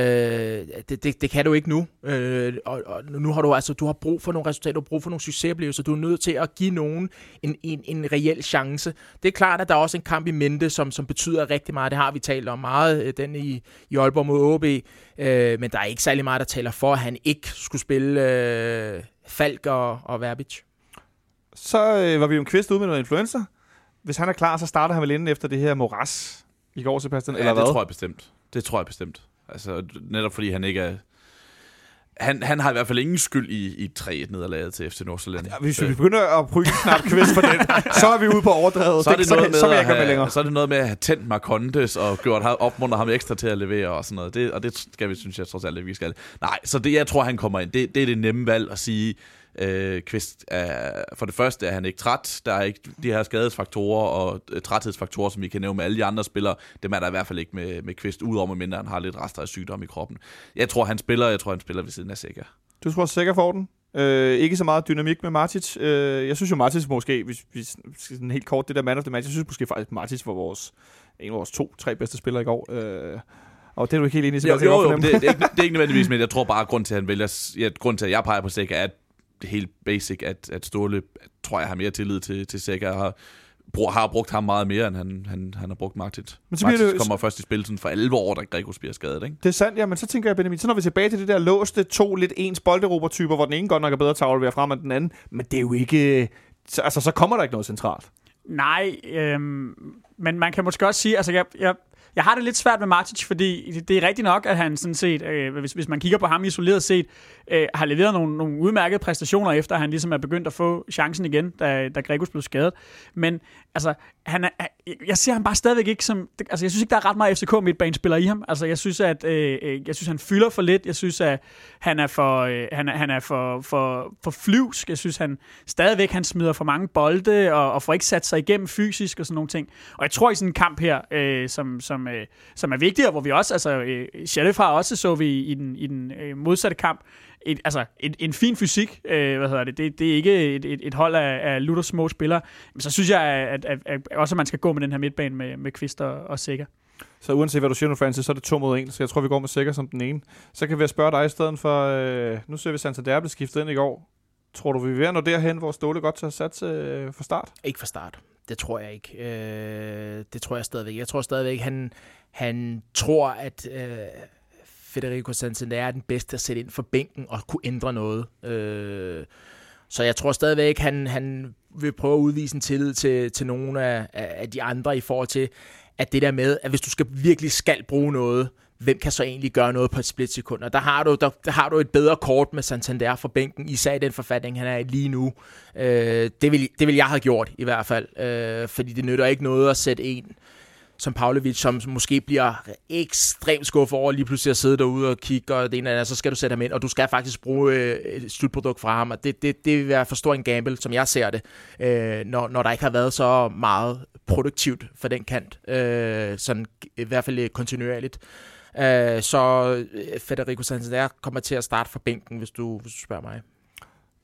det, det, det kan du ikke nu. Øh, og, og nu har du altså du har brug for nogle resultater, du har brug for nogle succesoplevelser. Du er nødt til at give nogen en, en, en reel chance. Det er klart, at der er også en kamp i mente, som, som betyder rigtig meget. Det har vi talt om meget, øh, den i, i Aalborg mod OB. Øh, men der er ikke særlig meget, der taler for, at han ikke skulle spille øh, Falk og, og Verbic. Så øh, var vi jo en kvist ude med noget influenza. Hvis han er klar, så starter han vel inden efter det her moras i går, Sebastian, Ja, eller det hvad? tror jeg bestemt. Det tror jeg bestemt. Altså, netop fordi han ikke er... Han, han har i hvert fald ingen skyld i, i 3-1-nederlaget til FC Nordsjælland. Ja, hvis vi begynder at prøve knap kvist for den, (laughs) så er vi ude på overdrevet. så er det, så, noget kan- med så med have, længere. så er det noget med at have tændt Marcondes og gjort ham, opmuntret ham ekstra til at levere og sådan noget. Det, og det skal vi, synes jeg trods alt, at vi skal. Nej, så det, jeg tror, han kommer ind. Det, det er det nemme valg at sige, Øh, Kvist er, for det første er han ikke træt. Der er ikke de her skadesfaktorer og øh, træthedsfaktorer, som vi kan nævne med alle de andre spillere. Dem er der i hvert fald ikke med, med Kvist, udover med mindre han har lidt rester af sygdom i kroppen. Jeg tror, han spiller, jeg tror, han spiller ved siden af Sikker. Du tror sikkert for den? Øh, ikke så meget dynamik med Martic. Øh, jeg synes jo, Martic måske, hvis vi sådan helt kort, det der man of the match, jeg synes måske faktisk, Martic var vores, en af vores to-tre bedste spillere i går. Øh, og det er du ikke helt enig i, jo, jo, jo, det, det, er ikke, (laughs) det er ikke nødvendigvis, men jeg tror bare, at grund til, at han vælger, ja, grund til, at jeg peger på Sikker, er, at helt basic, at, at Ståle, tror jeg, har mere tillid til, til Sikker, har, brug, har brugt ham meget mere, end han, han, han har brugt Martit. Men så Martit det, kommer først i spil sådan for 11 år, da Gregos bliver skadet, ikke? Det er sandt, ja, men så tænker jeg, Benjamin, så når vi tilbage til det der låste to lidt ens bolderobertyper, hvor den ene godt nok er bedre til at aflevere frem end den anden, men det er jo ikke... Så, altså, så kommer der ikke noget centralt. Nej, øhm, men man kan måske også sige, altså jeg, jeg, jeg har det lidt svært med Martic, fordi det er rigtigt nok, at han sådan set, øh, hvis, hvis man kigger på ham isoleret set, øh, har leveret nogle, nogle udmærkede præstationer, efter han ligesom er begyndt at få chancen igen, da, da Gregus blev skadet. Men altså, han er, jeg ser ham bare stadigvæk ikke som... Altså, jeg synes ikke, der er ret meget FCK midtbanespiller i ham. Altså, jeg synes, at øh, øh, jeg synes, han fylder for lidt. Jeg synes, at han er for, øh, han er, han er for, for, for flyvsk. Jeg synes, han stadigvæk han smider for mange bolde, og, og får ikke sat sig igennem fysisk og sådan nogle ting. Og jeg tror i sådan en kamp her, øh, som, som, øh, som er vigtig, og hvor vi også... Altså, øh, Sheriff har også, så vi i den, i den øh, modsatte kamp, et, altså, en, en fin fysik, øh, hvad hedder det, det, det er ikke et, et, et hold af, af lutter små spillere, men så synes jeg, at, at, at, at også at man skal gå med den her midtbane med, med Kvist og, og Sikker. Så uanset hvad du siger nu, Francis, så er det to mod en, så jeg tror, vi går med Sikker som den ene. Så kan vi spørge dig i stedet for, øh, nu ser vi Santander blev skiftet ind i går. Tror du, vi er ved at nå derhen, hvor Ståle godt tager sat øh, for start? Ikke for start. Det tror jeg ikke. Øh, det tror jeg stadigvæk. Jeg tror stadigvæk, han, han tror, at øh, Federico Santander er den bedste at sætte ind for bænken og kunne ændre noget. Øh, så jeg tror stadigvæk, han, han vil prøve at udvise en tillid til, til nogle af, af de andre i forhold til, at det der med, at hvis du skal virkelig skal bruge noget, hvem kan så egentlig gøre noget på et splitsekund? Og der har du, der, der har du et bedre kort med Santander for bænken, især i den forfatning, han er i lige nu. Øh, det, vil, det vil jeg have gjort i hvert fald, øh, fordi det nytter ikke noget at sætte en som Pavlovic, som måske bliver ekstremt skuffet over lige pludselig at sidde derude og kigge, og det ene eller andet, så skal du sætte ham ind, og du skal faktisk bruge øh, et slutprodukt fra ham, og det, det, det vil være for stor en gamble, som jeg ser det, øh, når, når der ikke har været så meget produktivt for den kant, øh, sådan i hvert fald øh, kontinuerligt. Øh, så øh, Federico Santander kommer til at starte fra bænken, hvis du, hvis du spørger mig.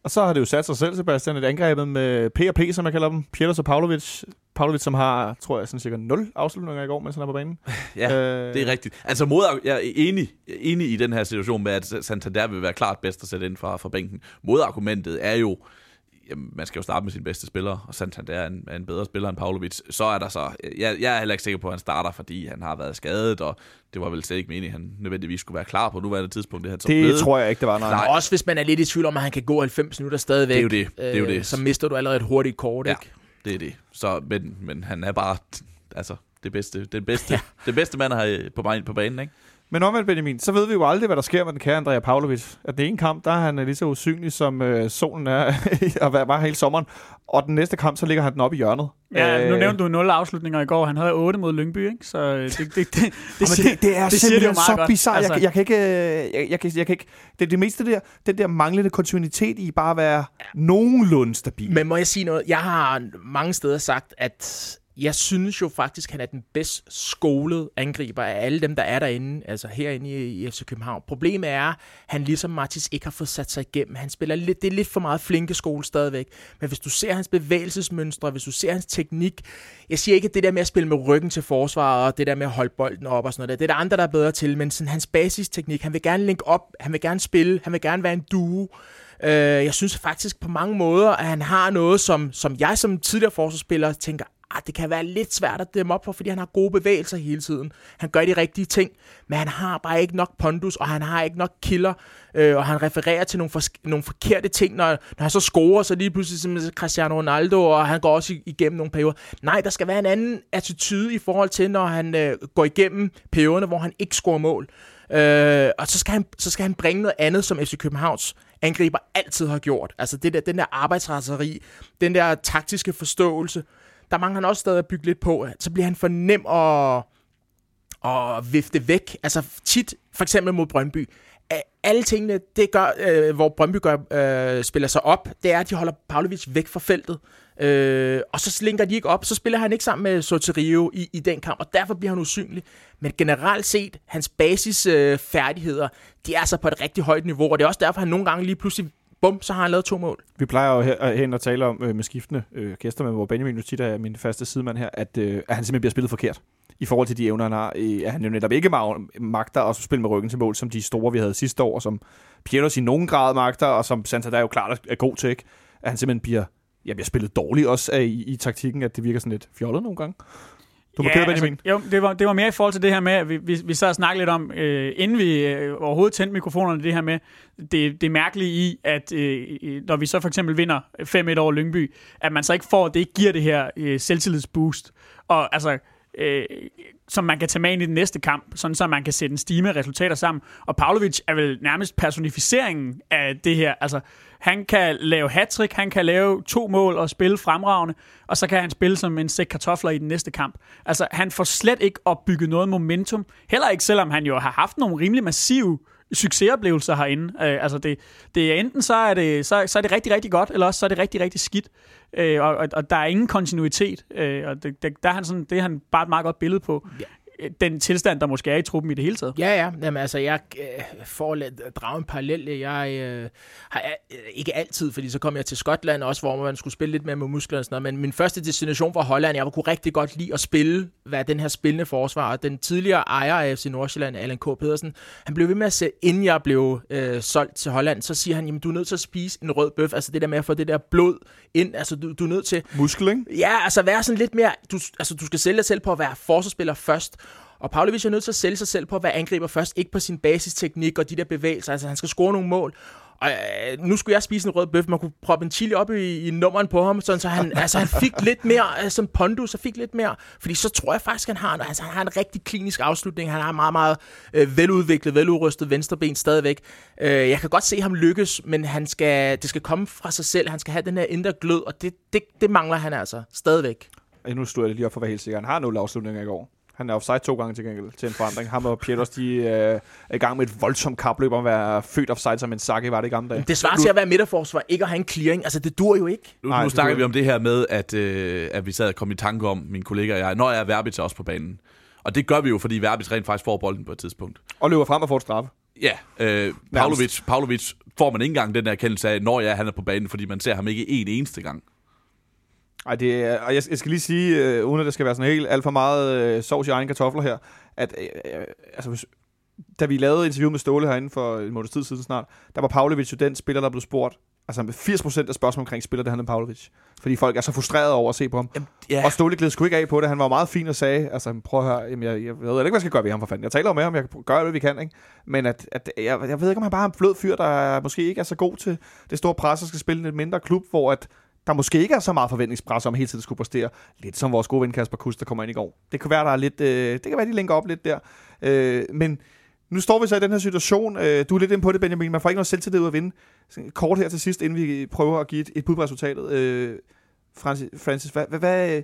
Og så har det jo sat sig selv, Sebastian, et angrebet med P og P, som jeg kalder dem. Pieters og Pavlovic. Pavlovic, som har, tror jeg, sådan cirka 0 afslutninger i går, mens han er på banen. ja, øh... det er rigtigt. Altså, mod, jeg er enig, enig i den her situation med, at Santander vil være klart bedst at sætte ind fra, fra bænken. Modargumentet er jo, jamen, man skal jo starte med sin bedste spiller, og Santander er en, er en bedre spiller end Pavlovic. Så er der så, jeg, jeg er heller ikke sikker på, at han starter, fordi han har været skadet, og det var vel slet ikke meningen, at han nødvendigvis skulle være klar på nuværende tidspunkt. Det, han så det blevet. tror jeg ikke, det var. Nej. nej. Også hvis man er lidt i tvivl om, at han kan gå 90 minutter stadigvæk. Det er jo det. det, er jo det. Øh, så mister du allerede et hurtigt kort, ja, ikke? det er det. Så, men, men han er bare altså, det bedste, det bedste, (laughs) ja. det bedste mand har på, på banen, ikke? Men omvendt, Benjamin, så ved vi jo aldrig, hvad der sker med den kære Andrea Pavlovic. At den ene kamp, der er han lige så usynlig, som øh, solen er, (laughs) og var hele sommeren. Og den næste kamp, så ligger han den op i hjørnet. Ja, nu øh, nævnte du 0 afslutninger i går. Han havde 8 mod Lyngby, ikke? Så øh, det, det, det, det, (laughs) det, siger, det, det er det simpelthen det så bizarrt. Altså. Jeg, jeg, kan ikke, øh, jeg, jeg, kan, jeg kan ikke... Det er det meste der, den der manglende kontinuitet i bare at være nogenlunde stabil. Men må jeg sige noget? Jeg har mange steder sagt, at jeg synes jo faktisk, at han er den bedst skolede angriber af alle dem, der er derinde, altså herinde i, i FC København. Problemet er, at han ligesom Martis ikke har fået sat sig igennem. Han spiller lidt, det er lidt for meget flinke skole stadigvæk. Men hvis du ser hans bevægelsesmønstre, hvis du ser hans teknik, jeg siger ikke, at det der med at spille med ryggen til forsvar, og det der med at holde bolden op og sådan noget, det er der andre, der er bedre til, men sådan hans basisteknik, han vil gerne linke op, han vil gerne spille, han vil gerne være en duo. Øh, jeg synes faktisk på mange måder, at han har noget, som, som jeg som tidligere forsvarsspiller tænker, ah, det kan være lidt svært at dæmme op for, fordi han har gode bevægelser hele tiden. Han gør de rigtige ting, men han har bare ikke nok pondus, og han har ikke nok killer, øh, og han refererer til nogle, for, nogle forkerte ting, når, når han så scorer, så lige pludselig som Cristiano Ronaldo, og han går også igennem nogle perioder. Nej, der skal være en anden attitude i forhold til, når han øh, går igennem perioderne, hvor han ikke scorer mål. Øh, og så skal, han, så skal han bringe noget andet, som FC Københavns angriber altid har gjort. Altså det der, den der arbejdsraseri, den der taktiske forståelse, der mangler han også stadig at bygge lidt på. Så bliver han for nem at, at vifte væk. Altså tit, for eksempel mod Brøndby, alle tingene, det gør, øh, hvor Brøndby gør, øh, spiller sig op, det er, at de holder Pavlovic væk fra feltet. Øh, og så slinker de ikke op, så spiller han ikke sammen med Sotirio i, i den kamp, og derfor bliver han usynlig. Men generelt set, hans basisfærdigheder, øh, de er så på et rigtig højt niveau, og det er også derfor, han nogle gange lige pludselig bum, så har han lavet to mål. Vi plejer jo her, øh, hen at tale om øh, med skiftende øh, gæster, hvor Benjamin jo tit er min faste sidemand her, at, øh, at han simpelthen bliver spillet forkert i forhold til de evner, han har. Øh, at han jo netop ikke magter at spille med ryggen til mål, som de store, vi havde sidste år, og som Pietros i nogen grad magter, og som Santa der jo klart er god til, ikke? at han simpelthen bliver, ja, bliver spillet dårligt også af, i, i taktikken, at det virker sådan lidt fjollet nogle gange. Du ja, Benjamin. Altså, jo, det var, det var mere i forhold til det her med, at vi, vi, vi sad og snakkede lidt om, øh, inden vi øh, overhovedet tændte mikrofonerne, det her med, det, det mærkelige i, at øh, når vi så for eksempel vinder 5-1 over Lyngby, at man så ikke får, det ikke giver det her øh, selvtillidsboost. Og altså, øh, som man kan tage med ind i den næste kamp, sådan så man kan sætte en stime resultater sammen. Og Pavlovic er vel nærmest personificeringen af det her. Altså, han kan lave hat han kan lave to mål og spille fremragende, og så kan han spille som en sæk kartofler i den næste kamp. Altså, han får slet ikke opbygget noget momentum. Heller ikke, selvom han jo har haft nogle rimelig massive succesoplevelser herinde. Øh, altså det, det er enten så er det, så, så er det rigtig, rigtig godt, eller også så er det rigtig, rigtig skidt. Øh, og, og, og der er ingen kontinuitet. Øh, og det, det, der er han sådan, det er han bare et meget godt billede på. Ja den tilstand, der måske er i truppen i det hele taget. Ja, ja. Jamen, altså, jeg øh, får at drage en parallel. Jeg øh, har øh, ikke altid, fordi så kom jeg til Skotland også, hvor man skulle spille lidt mere med musklerne og sådan noget. Men min første destination var Holland. Jeg kunne rigtig godt lide at spille, hvad den her spillende forsvar. Den tidligere ejer af FC Nordsjælland, Allan K. Pedersen, han blev ved med at se, inden jeg blev øh, solgt til Holland, så siger han, jamen du er nødt til at spise en rød bøf. Altså det der med at få det der blod ind. Altså du, du er nødt til... Muskel, ikke? Ja, altså være sådan lidt mere... Du, altså du skal sælge dig selv på at være forsvarsspiller først. Og Pavlovic er nødt til at sælge sig selv på at være angriber først, ikke på sin basisteknik og de der bevægelser. Altså, han skal score nogle mål. Og øh, nu skulle jeg spise en rød bøf, man kunne proppe en chili op i, i nummeren på ham, sådan, så han, (laughs) altså, han fik lidt mere, øh, som pondus, så fik lidt mere, fordi så tror jeg faktisk, han har, altså, han har en rigtig klinisk afslutning, han har meget, meget øh, veludviklet, veludrustet venstreben stadigvæk. Øh, jeg kan godt se ham lykkes, men han skal, det skal komme fra sig selv, han skal have den her indre glød, og det, det, det mangler han altså stadigvæk. Nu stod jeg lige op for at være helt sikker. Han har nul afslutninger i går. Han er offside to gange til gengæld til en forandring. Ham og Pieters, de øh, er i gang med et voldsomt kapløb om at være født offside som en sakke, var det i gamle dage. Det svarer til at være midterforsvar, ikke at have en clearing. Altså, det dur jo ikke. Nu, Nej, nu snakker vi om det her med, at, øh, at vi sad og kom i tanke om, min kollega og jeg, når jeg er Verbitz også på banen. Og det gør vi jo, fordi Verbitz rent faktisk får bolden på et tidspunkt. Og løber frem og får et straffe. Ja, øh, Pavlovic, Pavlovic får man ikke engang den der erkendelse af, når jeg han er på banen, fordi man ser ham ikke en eneste gang. Ej, det er, og jeg, jeg skal lige sige, øh, uden at det skal være sådan helt alt for meget øh, sovs i egen kartofler her, at øh, øh, altså, hvis, da vi lavede interview med Ståle herinde for en måneds tid siden snart, der var Pavlovic jo den spiller, der blev spurgt. Altså 80% af spørgsmål omkring spiller, det handler om Pavlovic. Fordi folk er så frustrerede over at se på ham. Jamen, yeah. Og Ståle gled sgu ikke af på det. Han var meget fin og sagde, altså prøv at høre, jamen, jeg, jeg, ved ikke, hvad jeg skal gøre ved ham for fanden. Jeg taler med ham, jeg gør hvad vi kan. Ikke? Men at, at jeg, jeg ved ikke, om han bare er en flød fyr, der måske ikke er så god til det store pres, og skal spille i en mindre klub, hvor at der måske ikke er så meget forventningspres om hele tiden skulle præstere. Lidt som vores gode ven Kasper Kuss, der kommer ind i går. Det kan være, der er lidt, øh, det kan være, de linker op lidt der. Øh, men nu står vi så i den her situation. Øh, du er lidt inde på det, Benjamin. Man får ikke noget selvtillid ud at vinde. Kort her til sidst, inden vi prøver at give et, et bud på resultatet. Øh, Francis, Francis hvad, hvad, hvad,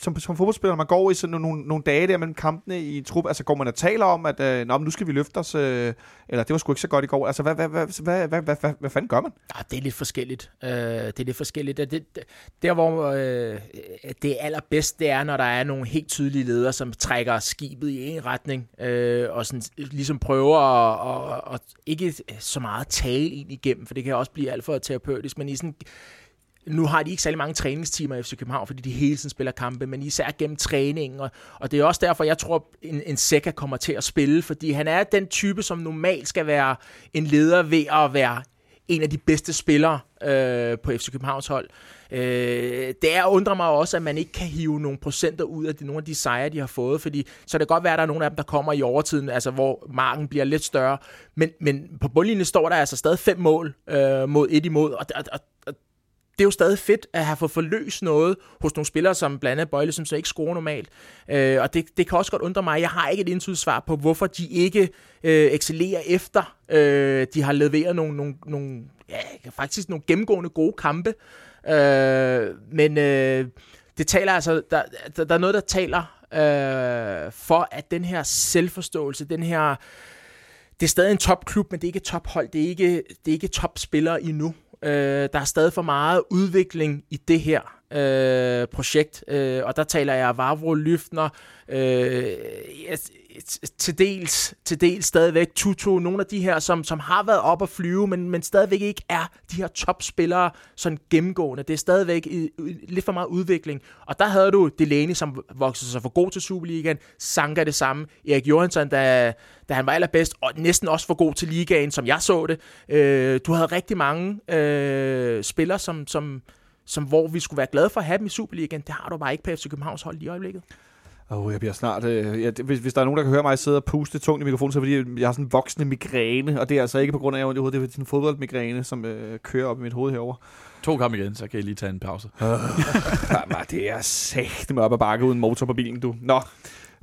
som, som fodboldspiller, når man går i sådan nogle, nogle dage der mellem kampene i trup, altså går man og taler om, at øh, Nå, nu skal vi løfte os, øh, eller det var sgu ikke så godt i går. Altså, hvad, hvad, hvad, hvad, hvad, hvad, hvad, hvad fanden gør man? Ja, det er lidt forskelligt. Øh, det er lidt forskelligt. Det, det, der, hvor øh, det er allerbedst, det er, når der er nogle helt tydelige ledere, som trækker skibet i en retning, øh, og sådan, ligesom prøver at, at, at, ikke så meget tale ind igennem, for det kan også blive alt for terapeutisk, men i sådan nu har de ikke særlig mange træningstimer i FC København, fordi de hele tiden spiller kampe, men især gennem træningen. Og, og det er også derfor, jeg tror, en, en Seca kommer til at spille, fordi han er den type, som normalt skal være en leder ved at være en af de bedste spillere øh, på FC Københavns hold. Øh, det er undrer mig også, at man ikke kan hive nogle procenter ud af de, nogle af de sejre, de har fået, fordi så det kan godt være, at der er nogle af dem, der kommer i overtiden, altså hvor marken bliver lidt større, men, men på bundlinjen står der altså stadig fem mål øh, mod et imod, og, og, og, og det er jo stadig fedt at have fået forløst noget hos nogle spillere, som blandt andet Bøjle, som så ikke scorer normalt. Øh, og det, det kan også godt undre mig. Jeg har ikke et indsigt svar på, hvorfor de ikke øh, excellerer efter, øh, de har leveret nogle, nogle, nogle ja, faktisk nogle gennemgående gode kampe. Øh, men øh, det taler altså, der, der, der er noget, der taler øh, for, at den her selvforståelse, den her det er stadig en topklub, men det er ikke et tophold. Det er ikke, det er ikke topspillere endnu. Øh, der er stadig for meget udvikling i det her øh, projekt, øh, og der taler jeg Vavro, Lyftner, øh, til dels, til dels stadigvæk Tutu, nogle af de her, som, som har været op at flyve, men, men stadigvæk ikke er de her topspillere sådan gennemgående. Det er stadigvæk i, lidt for meget udvikling. Og der havde du Delaney, som voksede sig for god til Superligaen, Sanka det samme, Erik Johansson, da, da han var allerbedst, og næsten også for god til ligaen, som jeg så det. Øh, du havde rigtig mange øh, spillere, som, som, som, hvor vi skulle være glade for at have dem i Superligaen. Det har du bare ikke på FC Københavns hold i øjeblikket. Oh, jeg bliver snart... Øh, ja, hvis, hvis der er nogen, der kan høre mig sidde og puste tungt i mikrofonen, så er det fordi, jeg har sådan en voksende migræne, og det er altså ikke på grund af, at jeg har det er sådan en fodboldmigræne, som øh, kører op i mit hoved herover. To kampe igen, så kan jeg lige tage en pause. (laughs) Uh, det er sagt med op ad bakke uden motor på bilen, du. Nå,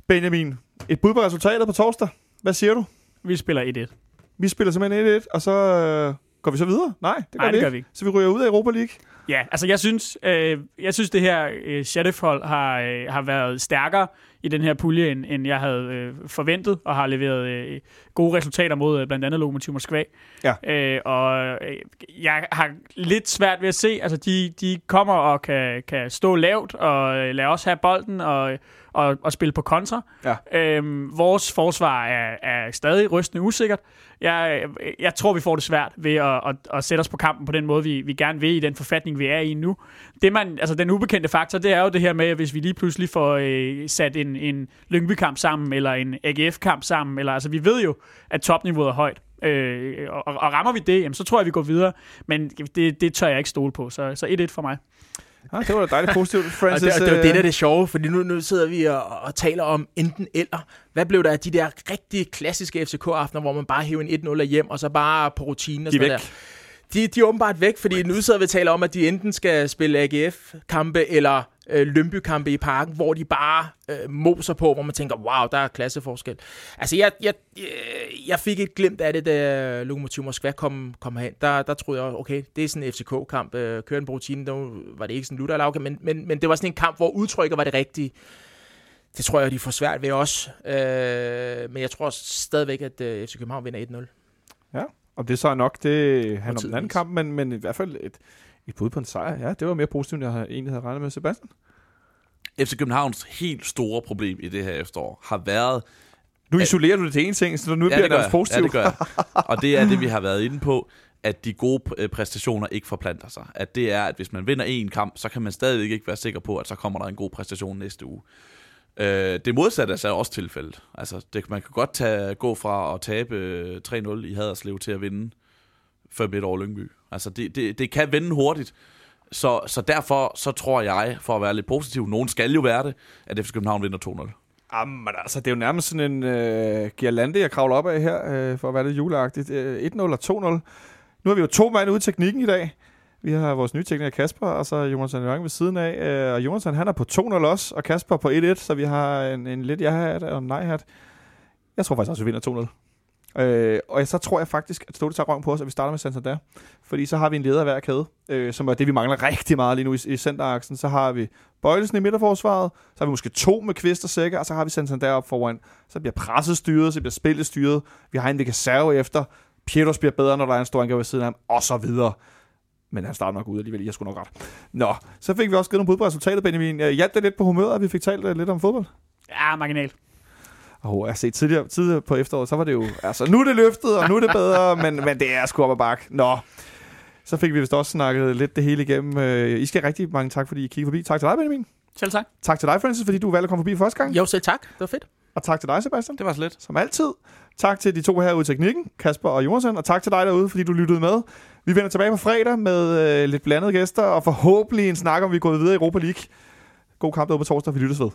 Benjamin, et bud på resultatet på torsdag. Hvad siger du? Vi spiller 1-1. Vi spiller simpelthen 1-1, og så øh, går vi så videre? Nej, det gør, Nej, vi, det gør ikke. vi ikke. Så vi ryger ud af Europa League. Ja, altså jeg synes, øh, jeg synes det her øh, Sheriff-hold har, øh, har været stærkere i den her pulje, end, end jeg havde øh, forventet, og har leveret øh, gode resultater mod øh, blandt andet Lokomotiv Moskva. Ja. Øh, og øh, jeg har lidt svært ved at se, altså de, de kommer og kan, kan stå lavt, og øh, lade os have bolden, og, og, og spille på kontra. Ja. Øhm, vores forsvar er, er stadig rystende usikkert. Jeg, jeg tror, vi får det svært ved at, at, at sætte os på kampen på den måde, vi, vi gerne vil i den forfatning, vi er i nu. Det man, altså den ubekendte faktor, det er jo det her med, at hvis vi lige pludselig får øh, sat en, en Lyngby-kamp sammen, eller en AGF-kamp sammen, eller altså vi ved jo, at topniveauet er højt. Øh, og, og rammer vi det, jamen, så tror jeg, vi går videre. Men det, det tør jeg ikke stole på, så, så 1-1 for mig. Ja, det var da dejligt positivt, (laughs) Og Francis. det, og det er jo øh, det, der er det sjove, fordi nu, nu sidder vi og, og taler om enten eller. Hvad blev der af de der rigtig klassiske FCK-aftener, hvor man bare hæver en 1-0 hjem, og så bare på rutinen og sådan der? De, de er åbenbart væk, fordi nu sidder vi og taler om, at de enten skal spille AGF-kampe eller øh, Lønby-kampe i parken, hvor de bare øh, moser på, hvor man tænker, wow, der er klasseforskel. Altså, jeg, jeg, øh, jeg fik et glimt af det, da Lokomotiv Moskva kom, kom hen. Der, der troede jeg, okay, det er sådan en FCK-kamp. Øh, kører den på rutinen, der var det ikke sådan lutter men, men, men det var sådan en kamp, hvor udtrykket var det rigtige. Det tror jeg, de får svært ved også. Øh, men jeg tror stadigvæk, at øh, FC København vinder 1-0. Om det så er nok, det handler om den anden kamp, men, men i hvert fald et, et bud på en sejr. Ja, det var mere positivt, end jeg egentlig havde regnet med. Sebastian? FC Københavns helt store problem i det her efterår har været... Nu Ja. isolerer du det til en ting, så nu bliver det også positivt. Ja, det gør jeg. Og det er det, vi har været inde på, at de gode øh, præstationer ikke forplanter sig. At det er, at hvis man vinder en kamp, så kan man stadigvæk ikke være sikker på, at så kommer der en god præstation næste uge. Øh, det modsatte er så også tilfældet. Altså, det, man kan godt tage, gå fra at tabe øh, 3-0 i Haderslev til at vinde 5-1 over Lyngby. Altså, det, det, det kan vende hurtigt. Så, så derfor så tror jeg, for at være lidt positiv, nogen skal jo være det, at FC København vinder 2-0. Jamen altså, det er jo nærmest sådan en øh, girlande, jeg kravler op af her, øh, for at være lidt juleagtigt. Øh, 1-0 og 2-0. Nu har vi jo to mand ude i teknikken i dag. Vi har vores nye tekniker Kasper, og så Jonathan Jørgen ved siden af. Øh, og Jonathan, han er på 2-0 også, og Kasper på 1-1, så vi har en, en lidt ja-hat og en nej-hat. Jeg tror faktisk også, vi vinder 2-0. Øh, og så tror jeg faktisk, at Ståle tager røven på os, at vi starter med Santander. Fordi så har vi en leder af hver kæde, øh, som er det, vi mangler rigtig meget lige nu i, i centeraksen. Så har vi Bøjlesen i midterforsvaret, så har vi måske to med kvist og sækker, og så har vi Santander op foran. Så bliver presset styret, så bliver spillet styret. Vi har en, vi kan serve efter. Pietros bliver bedre, når der er en stor angriber ved siden af ham, og så videre. Men han starter nok ud alligevel, jeg skulle nok ret. Nå, så fik vi også givet nogle bud på resultatet, Benjamin. Øh, hjalp det lidt på humøret, at vi fik talt øh, lidt om fodbold? Ja, marginal. Og set tidligere, tidligere på efteråret, så var det jo, altså nu er det løftet, og nu er det bedre, (laughs) men, men det er sgu op ad bak. Nå, så fik vi vist også snakket lidt det hele igennem. Øh, I skal rigtig mange tak, fordi I kiggede forbi. Tak til dig, Benjamin. Selv tak. Tak til dig, Francis, fordi du valgte at komme forbi første gang. Jo, selv tak. Det var fedt. Og tak til dig, Sebastian, Det var så lidt. som altid. Tak til de to herude i teknikken, Kasper og Jonathan, og tak til dig derude, fordi du lyttede med. Vi vender tilbage på fredag med øh, lidt blandede gæster, og forhåbentlig en snak om, vi gået videre i Europa League. God kamp derude på torsdag, vi lyttes ved.